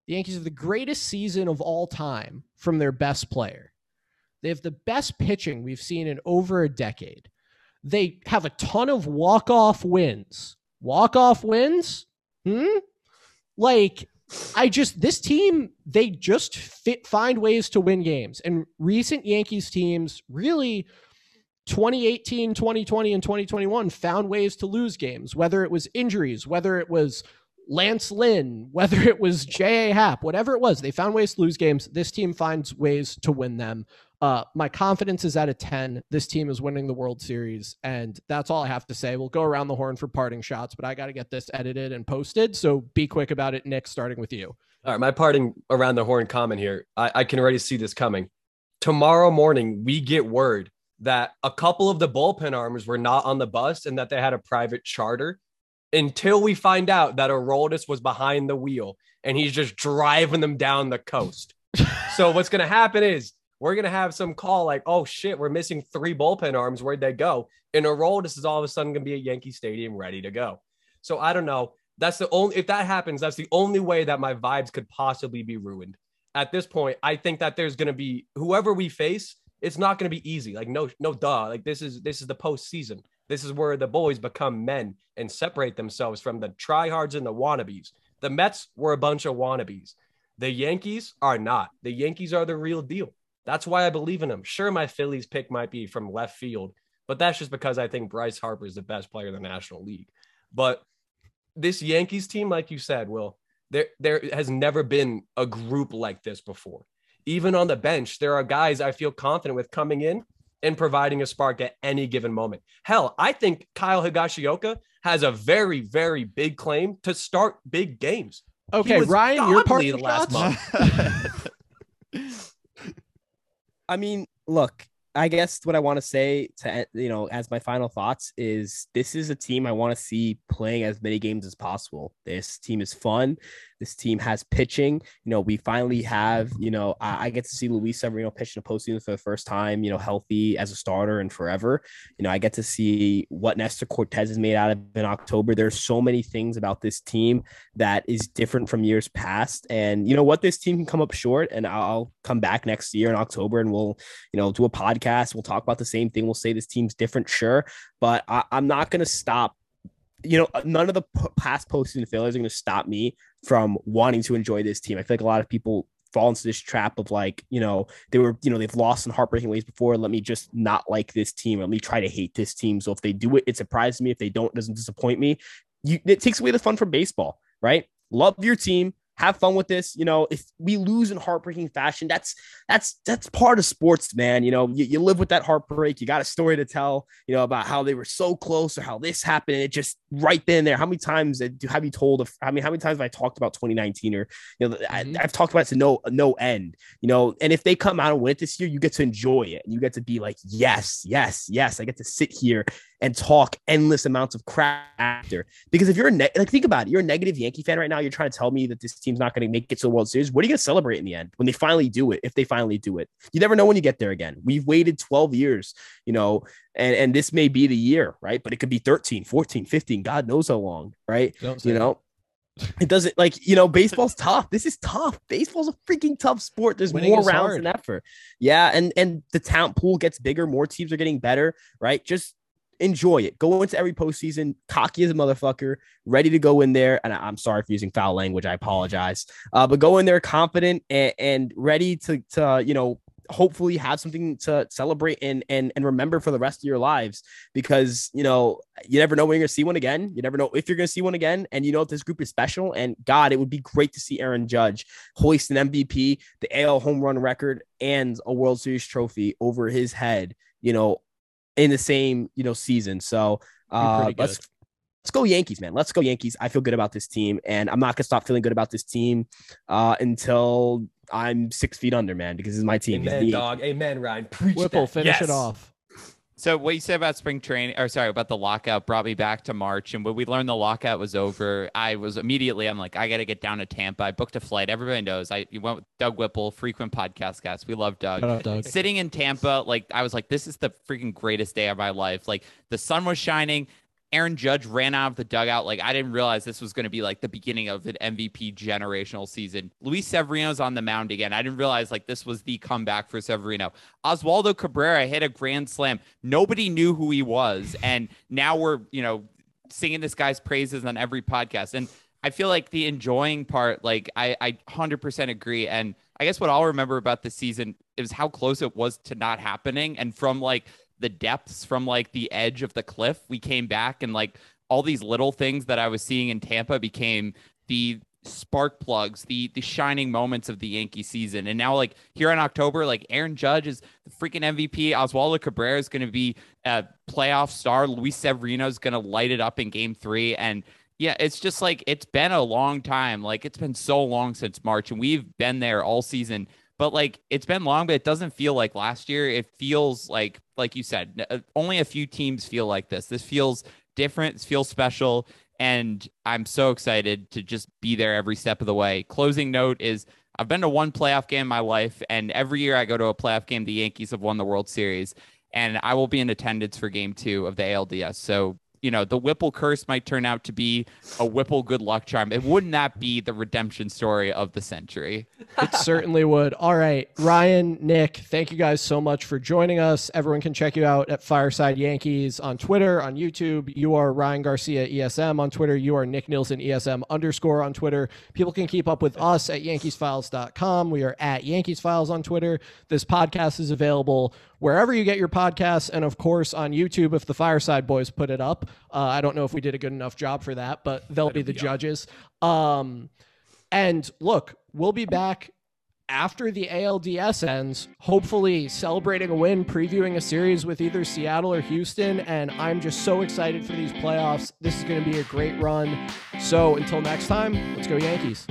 the Yankees have the greatest season of all time from their best player. They have the best pitching we've seen in over a decade. They have a ton of walk-off wins. Walk-off wins? Hmm? Like, I just this team they just fit find ways to win games. And recent Yankees teams really 2018, 2020 and 2021 found ways to lose games, whether it was injuries, whether it was Lance Lynn, whether it was J.A. Happ, whatever it was, they found ways to lose games. This team finds ways to win them. Uh, my confidence is at a 10. This team is winning the World Series. And that's all I have to say. We'll go around the horn for parting shots, but I got to get this edited and posted. So be quick about it, Nick, starting with you. All right. My parting around the horn comment here. I, I can already see this coming. Tomorrow morning, we get word that a couple of the bullpen arms were not on the bus and that they had a private charter until we find out that Aroldis was behind the wheel and he's just driving them down the coast. so what's going to happen is we're gonna have some call like, oh shit, we're missing three bullpen arms. Where'd they go? In a roll, this is all of a sudden gonna be a Yankee Stadium ready to go. So I don't know. That's the only if that happens, that's the only way that my vibes could possibly be ruined. At this point, I think that there's gonna be whoever we face, it's not gonna be easy. Like no, no duh. Like this is this is the postseason. This is where the boys become men and separate themselves from the tryhards and the wannabes. The Mets were a bunch of wannabes. The Yankees are not. The Yankees are the real deal. That's why I believe in him. Sure, my Phillies pick might be from left field, but that's just because I think Bryce Harper is the best player in the National League. But this Yankees team, like you said, Will, there there has never been a group like this before. Even on the bench, there are guys I feel confident with coming in and providing a spark at any given moment. Hell, I think Kyle Higashioka has a very, very big claim to start big games. Okay, Ryan, you're part of the last month. I mean, look, I guess what I want to say to you know as my final thoughts is this is a team I want to see playing as many games as possible. This team is fun. This team has pitching. You know, we finally have, you know, I, I get to see Luis Severino pitch in a postseason for the first time, you know, healthy as a starter and forever. You know, I get to see what Nestor Cortes is made out of in October. There's so many things about this team that is different from years past. And you know what? This team can come up short, and I'll come back next year in October and we'll, you know, do a podcast. We'll talk about the same thing. We'll say this team's different, sure. But I, I'm not going to stop you know, none of the past postseason failures are going to stop me from wanting to enjoy this team. I feel like a lot of people fall into this trap of like, you know, they were, you know, they've lost in heartbreaking ways before. Let me just not like this team. Let me try to hate this team. So if they do it, it surprises me. If they don't, it doesn't disappoint me. You, it takes away the fun from baseball, right? Love your team, have fun with this. You know, if we lose in heartbreaking fashion, that's that's that's part of sports, man. You know, you, you live with that heartbreak. You got a story to tell, you know, about how they were so close or how this happened. It just right then there. How many times have you told? Of, I mean, how many times have I talked about 2019 or you know, mm-hmm. I, have talked about it to no no end. You know, and if they come out and win it this year, you get to enjoy it and you get to be like, yes, yes, yes. I get to sit here and talk endless amounts of crap after. Because if you're a ne- like, think about it, you're a negative Yankee fan right now. You're trying to tell me that this team's not going to make it to the World Series. What are you going to celebrate in the end when they finally do it? If they finally do it, you never know when you get there again. We've waited 12 years, you know, and and this may be the year, right? But it could be 13, 14, 15, God knows how long, right? You know. It doesn't like you know baseball's tough. This is tough. Baseball's a freaking tough sport. There's Winning more rounds hard. and effort. Yeah, and and the talent pool gets bigger. More teams are getting better. Right? Just enjoy it. Go into every postseason, cocky as a motherfucker, ready to go in there. And I'm sorry for using foul language. I apologize. Uh, but go in there confident and, and ready to, to, you know, hopefully have something to celebrate and, and and remember for the rest of your lives because you know you never know when you're gonna see one again you never know if you're gonna see one again and you know if this group is special and god it would be great to see aaron judge hoist an mvp the al home run record and a world series trophy over his head you know in the same you know season. So uh, let's let's go Yankees, man. Let's go Yankees. I feel good about this team, and I'm not gonna stop feeling good about this team uh, until I'm six feet under, man, because this is my team. Amen, dog. Amen, Ryan. Preach Whipple, that. finish yes. it off. So what you said about spring training, or sorry, about the lockout brought me back to March. And when we learned the lockout was over, I was immediately, I'm like, I got to get down to Tampa. I booked a flight. Everybody knows I you went with Doug Whipple, frequent podcast guest. We love Doug. Up, Doug. Sitting in Tampa, like I was like, this is the freaking greatest day of my life. Like the sun was shining. Aaron Judge ran out of the dugout. Like I didn't realize this was going to be like the beginning of an MVP generational season. Luis Severino's on the mound again. I didn't realize like this was the comeback for Severino. Oswaldo Cabrera hit a grand slam. Nobody knew who he was, and now we're you know singing this guy's praises on every podcast. And I feel like the enjoying part, like I I hundred percent agree. And I guess what I'll remember about the season is how close it was to not happening, and from like the depths from like the edge of the cliff. We came back and like all these little things that I was seeing in Tampa became the spark plugs, the the shining moments of the Yankee season. And now like here in October, like Aaron Judge is the freaking MVP. Oswaldo Cabrera is going to be a playoff star. Luis Severino is going to light it up in game 3 and yeah, it's just like it's been a long time. Like it's been so long since March and we've been there all season but like it's been long, but it doesn't feel like last year. It feels like, like you said, uh, only a few teams feel like this. This feels different. Feels special. And I'm so excited to just be there every step of the way. Closing note is I've been to one playoff game in my life, and every year I go to a playoff game, the Yankees have won the World Series. And I will be in attendance for game two of the ALDS. So you know, the Whipple curse might turn out to be a Whipple good luck charm. It wouldn't that be the redemption story of the century? It certainly would. All right, Ryan, Nick, thank you guys so much for joining us. Everyone can check you out at Fireside Yankees on Twitter, on YouTube. You are Ryan Garcia ESM on Twitter. You are Nick Nielsen ESM underscore on Twitter. People can keep up with us at YankeesFiles.com. We are at Yankees Files on Twitter. This podcast is available wherever you get your podcasts, and of course on YouTube if the Fireside Boys put it up. Uh, I don't know if we did a good enough job for that, but they'll be the judges. Um, and look, we'll be back after the ALDS ends, hopefully celebrating a win, previewing a series with either Seattle or Houston. And I'm just so excited for these playoffs. This is going to be a great run. So until next time, let's go Yankees.